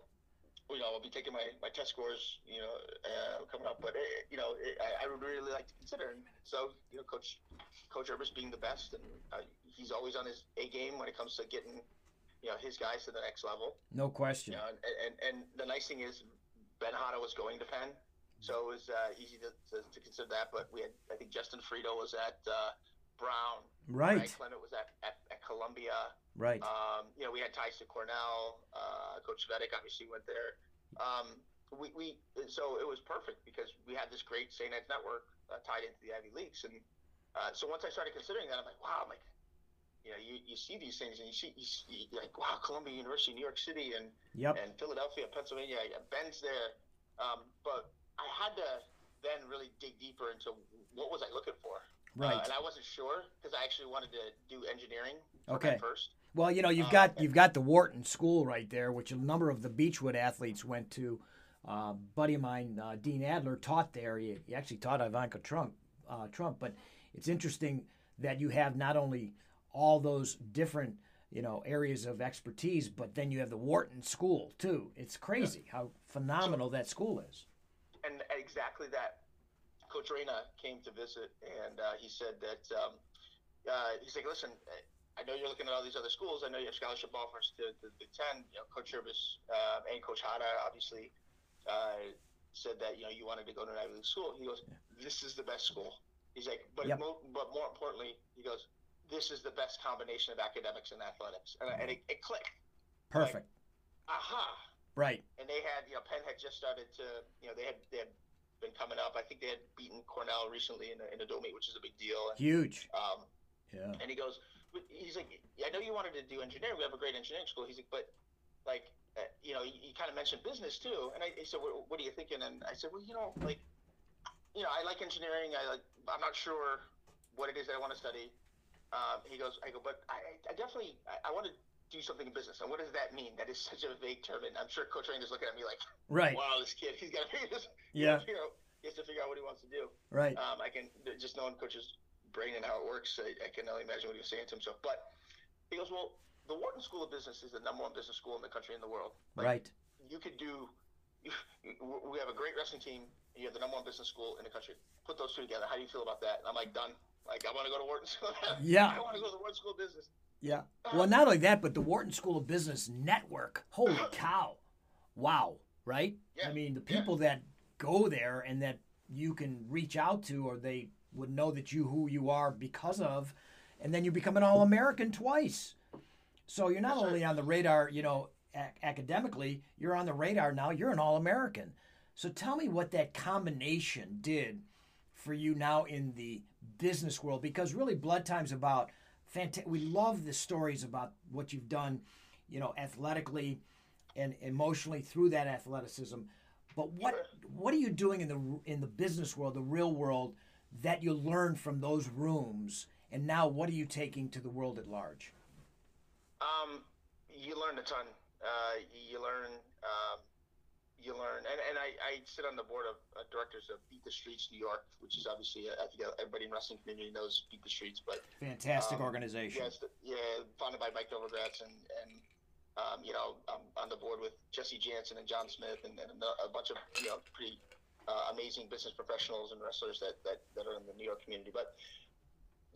you know, I'll be taking my, my test scores, you know, uh, coming up. But, it, eh, you know, it, I, I, would really like to consider. And so, you know, Coach Coach Urbas being the best, and uh, he's always on his A game when it comes to getting, you know, his guys to the next level. No question. You know, and, and, and the nice thing is Ben Hatta was going to Penn, so it was uh, easy to, to, to, consider that. But we had, I think Justin Frito was at uh, Brown. Right. Clement was at, at Columbia. Right. Um, you know, we had ties to Cornell. Uh, Coach Vedic obviously went there. Um, we, we so it was perfect because we had this great St. Ed's network uh, tied into the Ivy Leagues, and uh, so once I started considering that, I'm like, wow, I'm like, you know, you, you see these things and you see you see like, wow, Columbia University, New York City, and yep. and Philadelphia, Pennsylvania, Ben's there, um, but I had to then really dig deeper into what was I looking for. Right. Uh, and I wasn't sure because I actually wanted to do engineering okay. first. Well, you know, you've got uh, you've got the Wharton School right there, which a number of the Beachwood athletes went to. Uh, buddy of mine, uh, Dean Adler, taught there. He, he actually taught Ivanka Trump. Uh, Trump, but it's interesting that you have not only all those different you know areas of expertise, but then you have the Wharton School too. It's crazy how phenomenal so, that school is. And exactly that. Coach Reina came to visit, and uh, he said that um, uh, he's like, listen, I know you're looking at all these other schools. I know you have scholarship offers to, the Big Ten. You know, Coach Urbas uh, and Coach Hatta obviously uh, said that you know you wanted to go to an Ivy League school. He goes, "This is the best school." He's like, "But yep. mo- but more importantly, he goes, this is the best combination of academics and athletics," and, and it, it, clicked. Perfect. Like, aha. Right. And they had, you know, Penn had just started to, you know, they had they had been coming up. I think they had beaten Cornell recently in a, in a dual meet, which is a big deal. And, Huge. um, Yeah. and he goes, he's like, I know you wanted to do engineering. We have a great engineering school. He's like, but like, uh, you know, you, you kind of mentioned business too. And I he said, what, what are you thinking? And I said, well, you know, like, you know, I like engineering. I like, I'm not sure what it is that I want to study. Um, he goes, I go, but I, I definitely, I, I want to do something in business. And what does that mean? That is such a vague term. And I'm sure Coach Rain is looking at me like, Right. wow, this kid, he's got to figure this. Yeah. You know, he has to figure out what he wants to do. Right. Um, I can just knowing Coach's brain and how it works. I, I can only imagine what he was saying to himself. But he goes, well, the Wharton School of Business is the number one business school in the country and the world. Like, Right. You could do. We have a great wrestling team. You have the number one business school in the country. Put those two together. How do you feel about that? And I'm like, done. Like, I want to go to Wharton School. Yeah. I want to go to the Wharton School of Business. Yeah. Well, not only that, but the Wharton School of Business Network. Holy cow. Wow. Right? Yeah. I mean, the Yeah. people that go there and that you can reach out to or they would know that you who you are because of and then you become an all-American twice. So you're not only on the radar, you know, ac- academically, you're on the radar now. You're an all-American. So tell me what that combination did for you now in the business world because really blood time's about fantastic we love the stories about what you've done you know athletically and emotionally through that athleticism but what what are you doing in the in the business world the real world that you learned from those rooms and now what are you taking to the world at large Um, you learn a ton. Uh, you learn. Um, you learn, and, and I, I sit on the board of uh, directors of Beat the Streets New York, which is obviously uh, I think everybody in wrestling community knows Beat the Streets, but fantastic Um, organization yeah, yeah, founded by Mike Novogratz, and and um, you know I'm on the board with Jesse Jantzen and John Smith, and, and a bunch of you know pretty uh, amazing business professionals and wrestlers that, that, that are in the New York community. But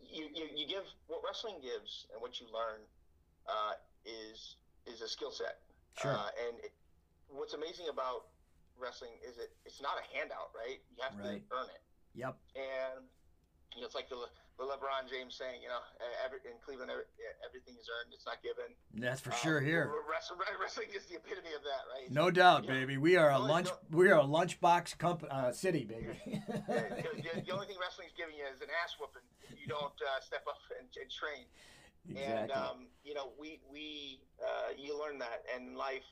you, you, you give what wrestling gives and what you learn uh, is is a skill set. Sure. Uh, and it, what's amazing about wrestling is it it's not a handout, right? You have Right. to earn it. yep And you know, it's like the, the LeBron James saying, you know, every, in Cleveland, every, everything is earned; it's not given. that's for Um, sure here Wrestling, wrestling is the epitome of that, right? no doubt Yeah. baby we are a lunch no. we are a lunchbox company uh, city baby the, the, only thing wrestling's giving you is an ass whooping. if You don't uh, step up and, and train. And exactly um, you know, we we uh, you learn that, and in life,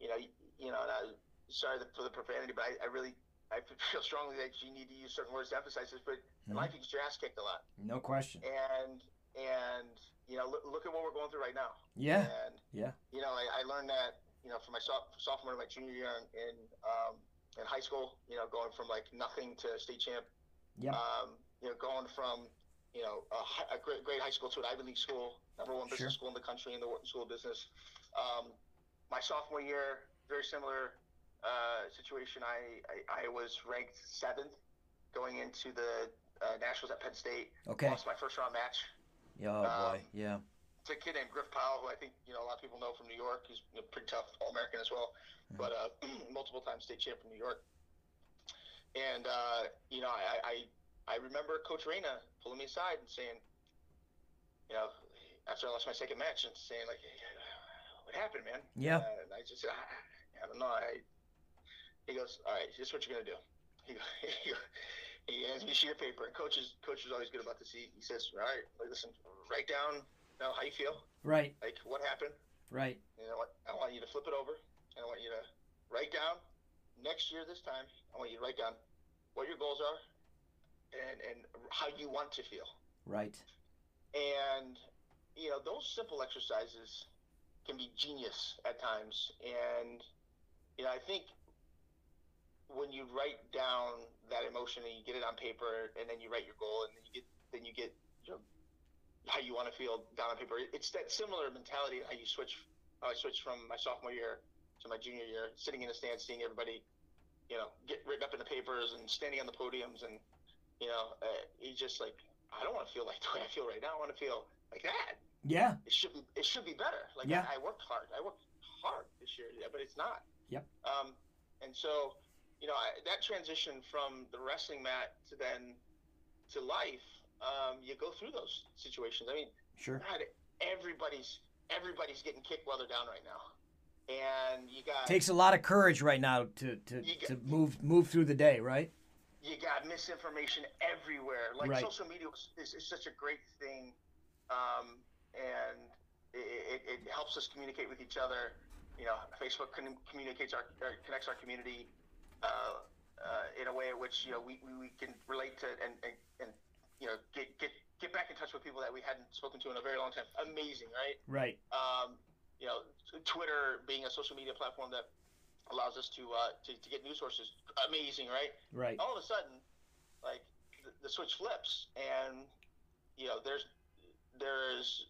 you know, you, you know. And sorry for the profanity, but I, I really I feel strongly that you need to use certain words to emphasize this. But in Mhm. life, you get your ass kicked a lot, no question and and you know, look, look at what we're going through right now. yeah And yeah you know, I, I learned that you know from my soph- sophomore to my junior year in in, um, in high school. You know, going from like nothing to state champ. Yep. Um, you know, going from you know a, a great, great high school to an Ivy League school, number one business Sure. school in the country in the Wharton School of Business. Um, my sophomore year, very similar uh, situation. I, I I was ranked seventh going into the uh, nationals at Penn State. okay Lost my first round match yeah oh boy Um, yeah it's a kid named Griff Powell, who I think you know a lot of people know from New York. He's know, pretty tough, All American as well, Mhm. but uh, multiple time state champ from New York. And uh, you know, I, I I remember Coach Reina pulling me aside and saying, you know, after I lost my second match, and saying like, hey, "What happened, man?" Yeah. Uh, and I just said, I, I don't know. I, he goes, "All right, here's what you're gonna do." He, he, he hands me a sheet of paper, and coach is coach is always good about this. He, he says, "All right, listen, write down know, how you feel, right like what happened. right You know what? I want you to flip it over, and I want you to write down next year this time. I want you to write down what your goals are, and and how you want to feel. right And you know those simple exercises can be genius at times. And you know I think when you write down that emotion and you get it on paper, and then you write your goal, and then you get then you get you know, how you want to feel down on paper. It's that similar mentality how you switch. How I switched from my sophomore year to my junior year, sitting in the stands, seeing everybody, you know, get written up in the papers and standing on the podiums, and you know, uh, it's just like I don't want to feel like the way I feel right now. I want to feel like that. yeah It should be. It should be better. Like Yeah. I, I worked hard. I worked hard this year, but it's not. Yep. Um, and so, you know, I, that transition from the wrestling mat to then to life, um, you go through those situations. I mean, sure God, everybody's everybody's getting kicked while they're down right now. and you got takes a lot of courage right now to to, You to move move through the day, right? you got misinformation everywhere. Like Right. social media is, is such a great thing, um, and it, it, it helps us communicate with each other. You know, Facebook communicates our connects our community uh, uh, in a way in which you know we, we, we can relate to and, and, and you know get, get get back in touch with people that we hadn't spoken to in a very long time. Amazing, right? Right. um, you know, Twitter being a social media platform that allows us to, uh, to to get news sources, amazing, right? Right. All of a sudden, like the, the switch flips, and you know, there's there's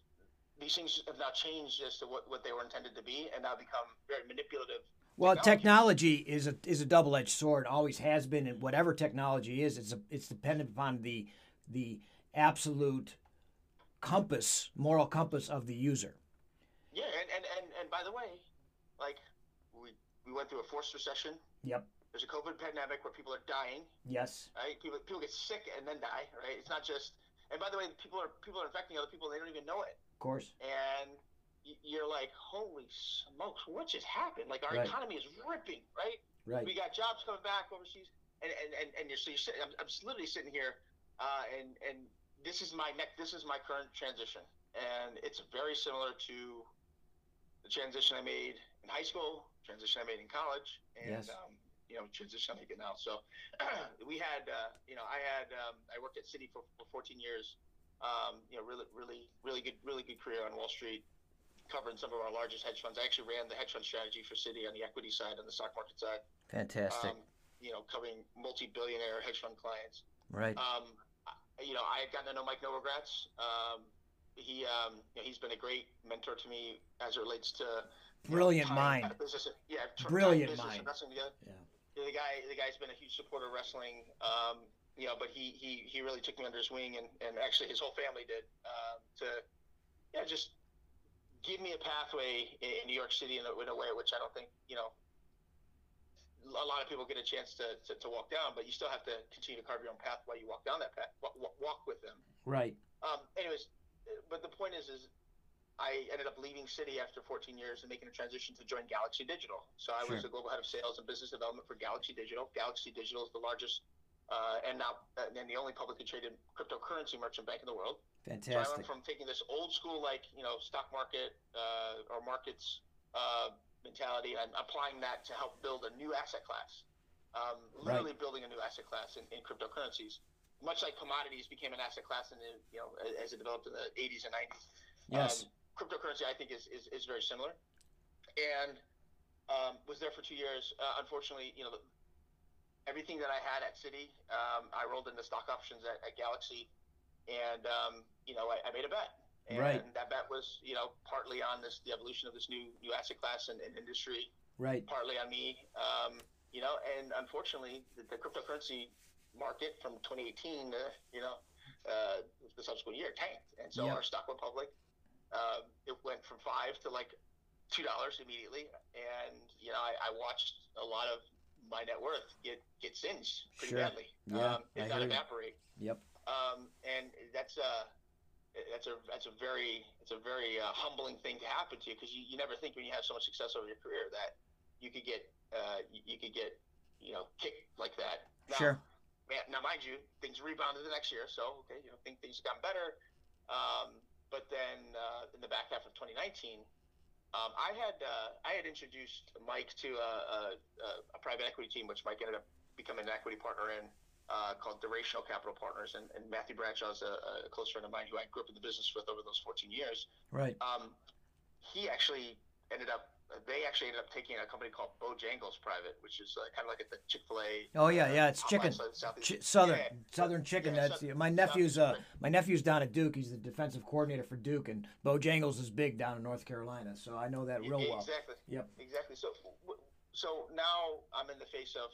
these things have now changed as to what, what they were intended to be, and now become very manipulative. Well, technology. technology is a is a double edged sword. Always has been, and whatever technology is, it's a, it's dependent upon the the absolute compass, moral compass of the user. Yeah, and, and, and, and by the way, like we we went through a forced recession. Yep. There's a COVID pandemic where people are dying. Yes. right? People people get sick and then die, right? It's not just. And by the way, people are people are infecting other people and they don't even know it. Of course. And you're like, holy smokes, what just happened? Like our Right. economy is ripping, right? Right. We got jobs coming back overseas, and and and, and you're so you're sitting. I'm, I'm literally sitting here, uh, and and this is my neck. This is my current transition, and it's very similar to the transition I made in high school, transition I made in college, and Yes. um, you know, transition I'm making now. So we had, uh, you know, I had, um, I worked at Citi for, for 14 years. Um, you know, really, really, really good, really good career on Wall Street, covering some of our largest hedge funds. I actually ran the hedge fund strategy for Citi on the equity side, and the stock market side. Fantastic. Um, you know, covering multi-billionaire hedge fund clients. right. Um, you know, I had gotten to know Mike Novogratz. Um, he, um, you know, he's been a great mentor to me as it relates to know, Brilliant tying mind. Business, yeah, Brilliant business mind. wrestling together. Yeah. Yeah, the guy, the guy's been a huge supporter of wrestling. Um, you know, but he, he, he really took me under his wing, and, and actually his whole family did um, to, yeah, just give me a pathway in, in New York Citi in a, in a way which I don't think you know a lot of people get a chance to, to, to walk down, but you still have to continue to carve your own path while you walk down that path. Walk, walk, with them. Right. Um, anyways, but the point is, is I ended up leaving City after 14 years and making a transition to join Galaxy Digital. So I was Sure. the global head of sales and business development for Galaxy Digital. Galaxy Digital is the largest uh, and now uh, and the only publicly traded cryptocurrency merchant bank in the world. So I Fantastic. went from taking this old school, like you know, stock market uh, or markets uh, mentality, and applying that to help build a new asset class. Um, literally building a new asset class in, in cryptocurrencies, much like commodities became an asset class in the, you know as it developed in the 80s and 90s. Yes. Um, cryptocurrency, I think, is, is, is very similar, and um, was there for two years. Uh, unfortunately, you know, the, everything that I had at Citi, um, I rolled into stock options at, at Galaxy, and um, you know, I, I made a bet. And Right. that bet was, you know, partly on this the evolution of this new new asset class and, and industry, right. partly on me. Um, you know, and unfortunately, the, the cryptocurrency market from 2018 to you know uh, the subsequent year tanked, and so Yep. our stock went public. Um, it went from five to like two dollars immediately, and you know I, I watched a lot of my net worth get get singed pretty Sure. badly. Yeah, um, I not hear you. evaporate. Yep. Um, and that's a that's a that's a very it's a very uh, humbling thing to happen to you because you, you never think when you have so much success over your career that you could get uh, you, you could get you know kicked like that. Now, Sure. man, now, mind you, things rebounded the next year, so okay, you know, think things have gotten better. Um, but then uh, in the back half of 2019, um, I had uh, I had introduced Mike to a, a, a private equity team, which Mike ended up becoming an equity partner in, uh, called Durational Capital Partners. And, and Matthew Bradshaw is a, a close friend of mine who I grew up in the business with over those 14 years. Right. Um, he actually ended up. They actually ended up taking a company called Bojangles private, which is uh, kind of like at the Chick Fil A. Oh yeah, yeah. It's chicken. Ch- southern Yeah. Southern chicken. Yeah, That's Southern- my nephew's. Uh, my nephew's down at Duke. He's the defensive coordinator for Duke, and Bojangles is big down in North Carolina. So I know that real well. Exactly. Yep. Exactly. So, so now I'm in the face of,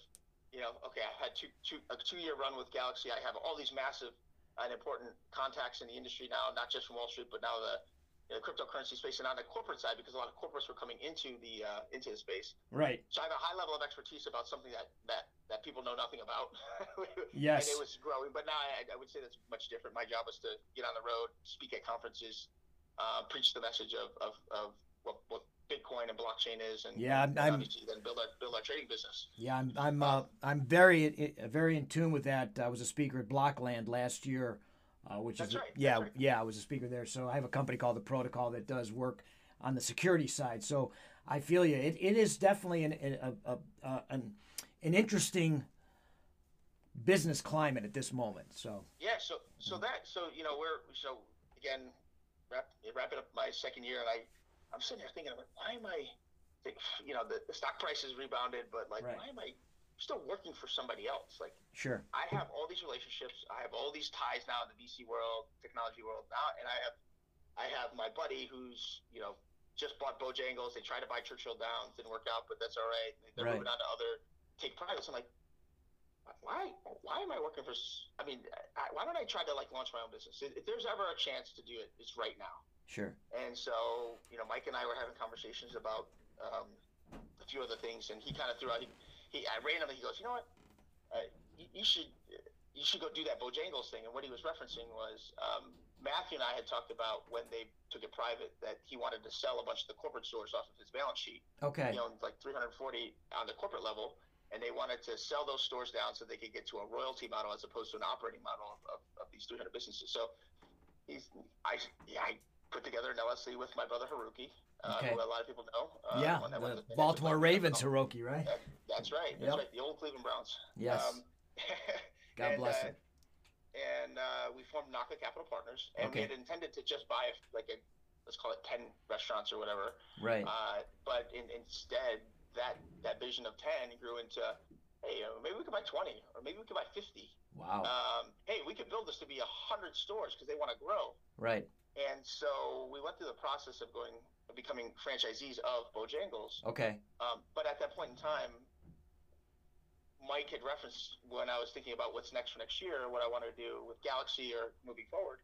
you know, okay, I had two, two, a two-year run with Galaxy. I have all these massive and important contacts in the industry now, not just from Wall Street, but now the, you know, cryptocurrency space and on the corporate side, because a lot of corporates were coming into the uh, into the space. Right. So I have a high level of expertise about something that that, that people know nothing about. Yes. And it was growing, but now I, I would say that's much different. My job was to get on the road, speak at conferences, uh, preach the message of, of, of what, what Bitcoin and blockchain is, and Yeah, I'm- then build our build our trading business. Yeah, I'm I'm uh, I'm very very in tune with that. I was a speaker at Blockland last year, uh, which That's is right, yeah right. yeah I was a speaker there. So I have a company called the Protocol that does work on the security side. So I feel you. It, it is definitely an a, a, a, an an interesting business climate at this moment. So Yeah, so so that so you know we're so again wrap, wrapping up my second year, and I I'm sitting there thinking, like, why am I, you know, the, the stock price has rebounded, but like, Right. why am I still working for somebody else? Like, sure, I have all these relationships, I have all these ties now in the VC world, technology world now, and I have I have my buddy who's you know just bought Bojangles. They tried to buy Churchill Downs, didn't work out, but that's all right. They're Right. moving on to other take privates. I'm like, why? Why am I working for? I mean, I, why don't I try to like launch my own business? If there's ever a chance to do it, it's right now. sure, And so, you know, Mike and I were having conversations about um, a few other things, and he kind of threw out. He, he I randomly he goes, you know what? Uh, you, you should you should go do that Bojangles thing. And what he was referencing was um, Matthew and I had talked about when they took it private that he wanted to sell a bunch of the corporate stores off of his balance sheet. okay, He owned like 340 on the corporate level, and they wanted to sell those stores down so they could get to a royalty model as opposed to an operating model of, of, of these 300 businesses. So he's I yeah I put together an LLC with my brother Haruki, uh, Okay. who a lot of people know. Uh, yeah, went the Baltimore Ravens, Haruki, right? That- That's right. That's Yep. right. The old Cleveland Browns. Yes, Um, God and, bless uh, him. And uh, we formed Naka Capital Partners, and Okay. we had intended to just buy like a let's call it 10 restaurants or whatever. Right, Uh, but in, instead, that that vision of 10 grew into, hey, maybe we could buy 20, or maybe we could buy 50. wow, Um, hey, we could build this to be 100 stores because they want to grow. right, And so we went through the process of going, becoming franchisees of Bojangles. okay, Um, but at that point in time, Mike had referenced when I was thinking about what's next for next year, what I wanted to do with Galaxy or moving forward.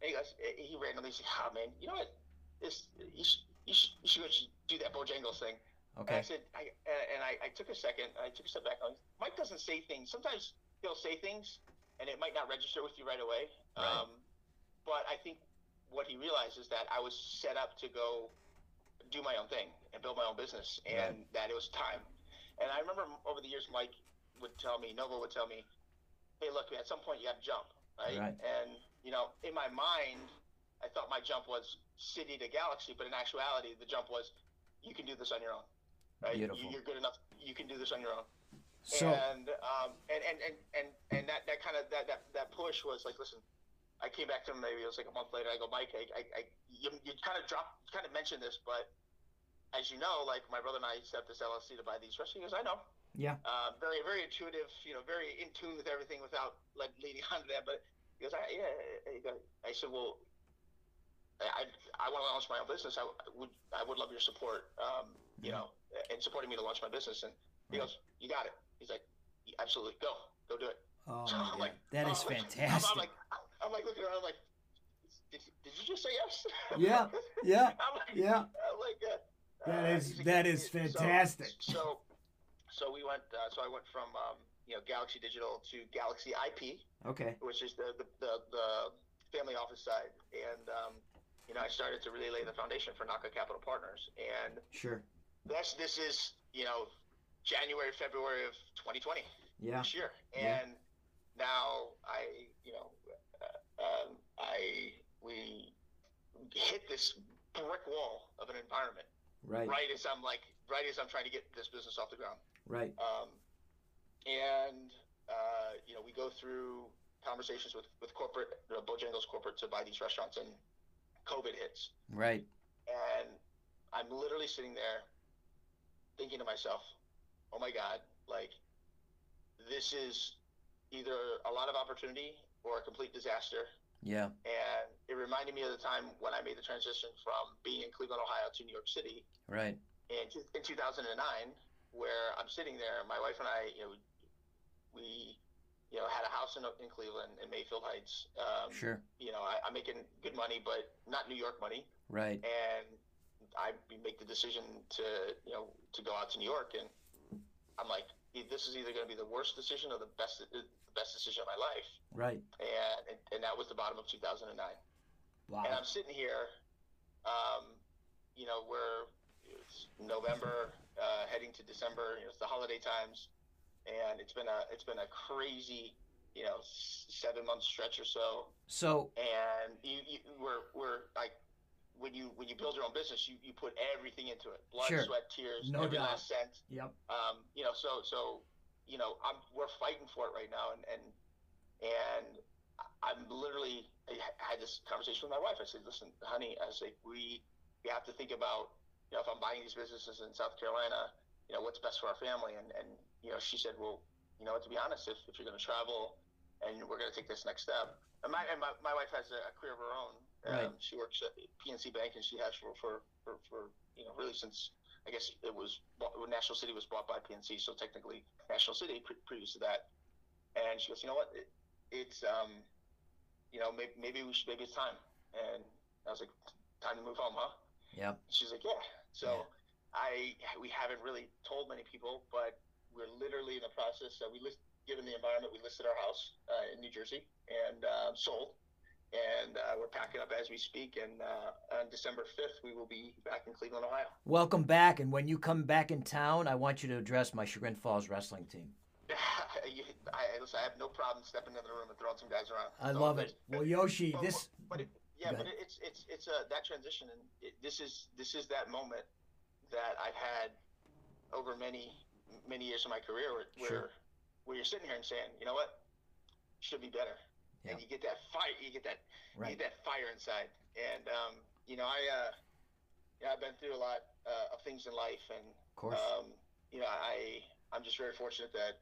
And he goes, he randomly said, "Ah, man, you know what? This you should you should, you should do that Bojangles thing." And I said, I, and I, I took a second, I took a step back. Mike doesn't say things. Sometimes he'll say things, and it might not register with you right away. Right. Um, but I think what he realized is that I was set up to go do my own thing and build my own business, and that it was time. And I remember over the years, Mike would tell me, Nova would tell me, "Hey, look, at some point you got to jump, right?" Right. And you know, in my mind, I thought my jump was Citi to galaxy, but in actuality, the jump was you can do this on your own. Right? Beautiful. You, you're good enough. You can do this on your own. so and, um, and and and and and that that kind of that that that push was like, listen. I came back to him maybe it was like a month later. I go, Mike, I, I, I you, you kind of dropped, kind of mentioned this, but as you know, like my brother and I set up this LLC to buy these restaurants. He goes, I know. yeah, Uh, very, very intuitive. You know, very in tune with everything without like leading on to that. But he goes, I, yeah. He goes, I said, well, I, I want to launch my own business. I would, I would love your support. Um, you know, in supporting me to launch my business. And he Right. goes, you got it. He's like, absolutely, go, go do it. oh So I'm like, that oh, is I'm fantastic. I'm like, I'm like looking around. I'm like, did, did you just say yes? Yeah, yeah, like, yeah. Like, uh, That uh, is- like, that is fantastic. So, so, we went. Uh, so I went from um, you know Galaxy Digital to Galaxy IP, Okay, which is the the, the, the family office side, and um, you know I started to really lay the foundation for Naka Capital Partners, and sure, that's this is you know January February of 2020 yeah, this year, Yeah. and now I, you know, uh, um, I we hit this brick wall of an environment right, right as I'm like right as I'm trying to get this business off the ground, right, um, and uh, you know we go through conversations with with corporate, you know, Bojangles corporate to buy these restaurants, and COVID hits, right, and I'm literally sitting there thinking to myself, "Oh my God! Like this is either a lot of opportunity or a complete disaster." yeah, And it reminded me of the time when I made the transition from being in Cleveland, Ohio, to New York City right, in, in 2009, where I'm sitting there. My wife and I, you know, we, you know, had a house in, in Cleveland in Mayfield Heights. Um, sure, You know, I, I'm making good money, but not New York money right, and I make the decision to you know to go out to New York, and I'm like, this is either going to be the worst decision or the best the best decision of my life, right. and and that was the bottom of 2009. Wow, And I'm sitting here, um, you know, where it's November, uh, heading to December. You know, it's the holiday times, and it's been a it's been a crazy, you know, seven month stretch or so. So and you, you we're we're like when you when you build your own business, you, you put everything into it, blood, sure. sweat, tears, no every doubt. last cent. Yep. Um, you know, so so you know, I'm we're fighting for it right now, and and and I'm literally I had this conversation with my wife. I said, listen, honey, I was like, we we have to think about you know if I'm buying these businesses in South Carolina, you know, what's best for our family, and and you know, she said, well, you know, to be honest, if if you're going to travel and we're going to take this next step, and my and my, my wife has a, a career of her own Right. um, she works at PNC Bank, and she has for, for, for, for you know really since I guess it was when National City was bought by PNC, so technically National City pre- previous to that. And she goes, you know what? It, it's um, you know maybe maybe we should maybe it's time. And I was like, time to move home, huh? Yeah. She's like, yeah. Yeah. So I we haven't really told many people, but we're literally in the process. Uh, we list given the environment, we listed our house uh, in New Jersey and uh, sold and uh, we're packing up as we speak. And uh, on December 5th, we will be back in Cleveland, Ohio. Welcome back, and when you come back in town, I want you to address my Chagrin Falls wrestling team. I, listen, I have no problem stepping into the room and throwing some guys around. I So, love it. Well, Yoshi, but- this But it, yeah, but it's it's it's a that transition, and it, this is this is that moment that I've had over many many years of my career where where, Sure. where you're sitting here and saying, you know what, should be better, Yeah. and you get that fight, you get that you get that fire inside. And um, you know, I uh, yeah, I've been through a lot uh, of things in life, and Of course. um, you know, I I'm just very fortunate that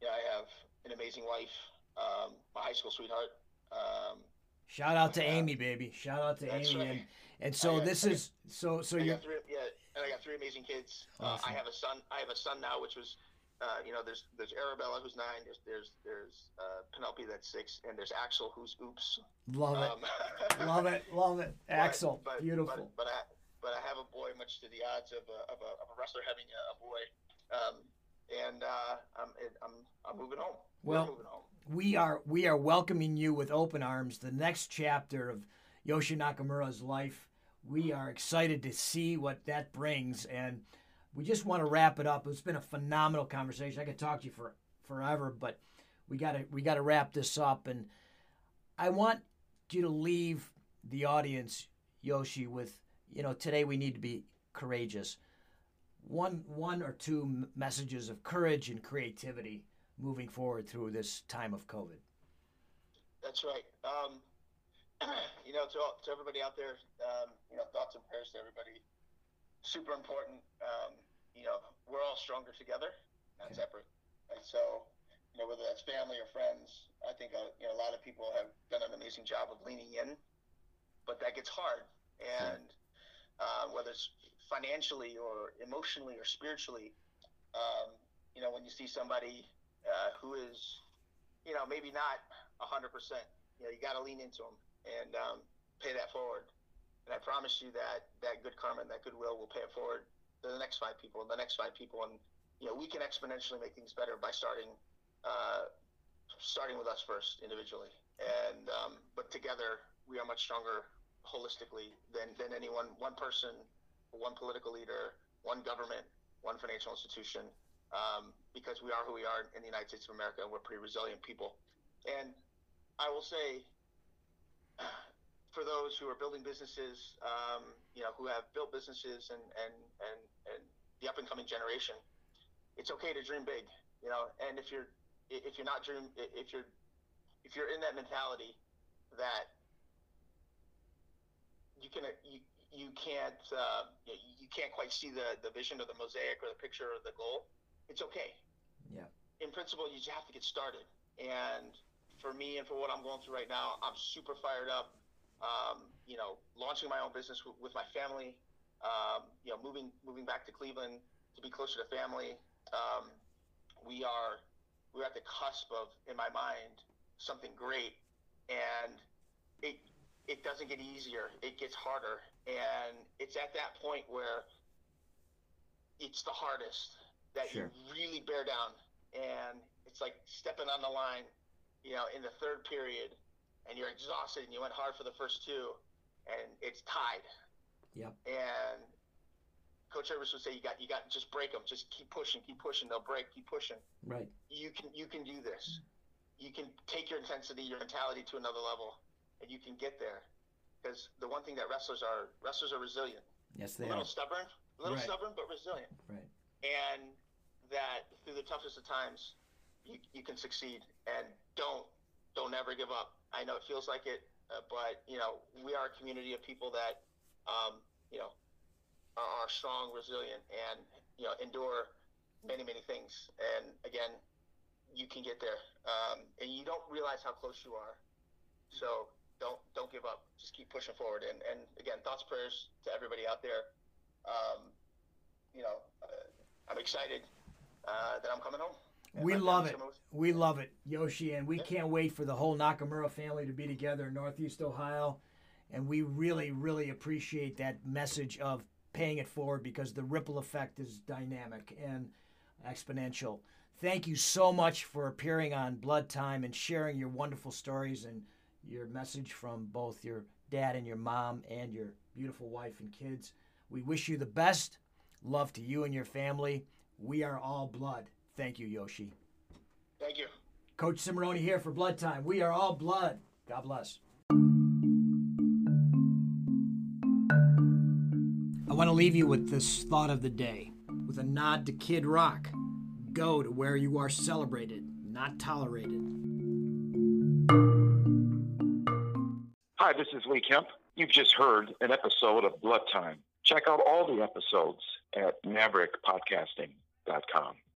you know I have an amazing wife, um, my high school sweetheart. Um, Shout out to yeah. Amy, baby. Shout out to That's Amy, right. and and so got- this is so so you yeah, and I got three amazing kids. Uh, I have a son. I have a son now, which was, uh, you know, there's there's Arabella who's nine. There's there's there's uh, Penelope that's six, and there's Axel who's oops. love it, Um, love it, love it. Axel, but, beautiful. But, but I but I have a boy, much to the odds of a, of a, of a wrestler having a, boy, um, and uh, I'm I'm I'm moving home. We're Well, moving home. we are we are welcoming you with open arms. The next chapter of Yoshi Nakamura's life. We are excited to see what that brings, and we just want to wrap it up. It's been a phenomenal conversation. I could talk to you for forever, but we got to we got to wrap this up. And I want you to leave the audience, Yoshi, with you know today we need to be courageous. One one or two messages of courage and creativity moving forward through this time of COVID. That's right. Um, you know, to, to everybody out there, um, you know, thoughts and prayers to everybody. Super important. Um, you know, we're all stronger together, not separate. And so, you know, whether that's family or friends, I think uh, you know a lot of people have done an amazing job of leaning in, but that gets hard. And uh, whether it's financially or emotionally or spiritually, um, you know, when you see somebody uh, who is, you know, maybe not hundred percent. You know, you got to lean into them and um, pay that forward. And I promise you that that good karma and that goodwill will pay it forward to the next five people and the next five people. And you know, we can exponentially make things better by starting, uh, starting with us first individually. And um, but together, we are much stronger holistically than than any one one person, one political leader, one government, one financial institution. Um, because we are who we are in the United States of America, and we're pretty resilient people. And I will say, for those who are building businesses, um, you know, who have built businesses and, and, and, and the up and coming generation, it's okay to dream big, you know, and if you're, if you're not dream, if you're, if you're in that mentality that you can, you, you can't, uh, you, you can't quite see the, the vision or the mosaic or the picture or the goal, it's okay. Yeah. In principle, you just have to get started. And for me and for what I'm going through right now, I'm super fired up. Um, you know, launching my own business w- with my family. Um, you know, moving moving back to Cleveland to be closer to family. Um, we are we're at the cusp of, in my mind, something great, and it it doesn't get easier. It gets harder, and it's at that point where it's the hardest that Sure. you really bear down, and it's like stepping on the line you know, in the third period, and you're exhausted, and you went hard for the first two, and it's tied. Yep. And Coach Rivers would say, "You got, you got, just break them. Just keep pushing, keep pushing. They'll break. Keep pushing. Right. You can, you can do this. You can take your intensity, your mentality to another level, and you can get there. Because the one thing that wrestlers are, wrestlers are resilient. Yes, they a little are. stubborn, a little Right. stubborn, but resilient. Right. And that through the toughest of times, you, you can succeed. And don't, don't ever give up. I know it feels like it, uh, but you know we are a community of people that, um, you know, are, are strong, resilient, and you know endure many, many things. And again, you can get there, um, and you don't realize how close you are. So don't don't give up. Just keep pushing forward. And and again, thoughts, prayers to everybody out there. Um, you know, uh, I'm excited uh, that I'm coming home. And We love it. with- We love it, Yoshi, and we Yeah. can't wait for the whole Nakamura family to be together in Northeast Ohio. And we really, really appreciate that message of paying it forward because the ripple effect is dynamic and exponential. Thank you so much for appearing on Blood Time and sharing your wonderful stories and your message from both your dad and your mom and your beautiful wife and kids. We wish you the best. Love to you and your family. We are all blood. Thank you, Yoshi. Thank you. Coach Cimarroni here for Blood Time. We are all blood. God bless. I want to leave you with this thought of the day with a nod to Kid Rock. Go to where you are celebrated, not tolerated. Hi, this is Lee Kemp. You've just heard an episode of Blood Time. Check out all the episodes at maverickpodcasting.com.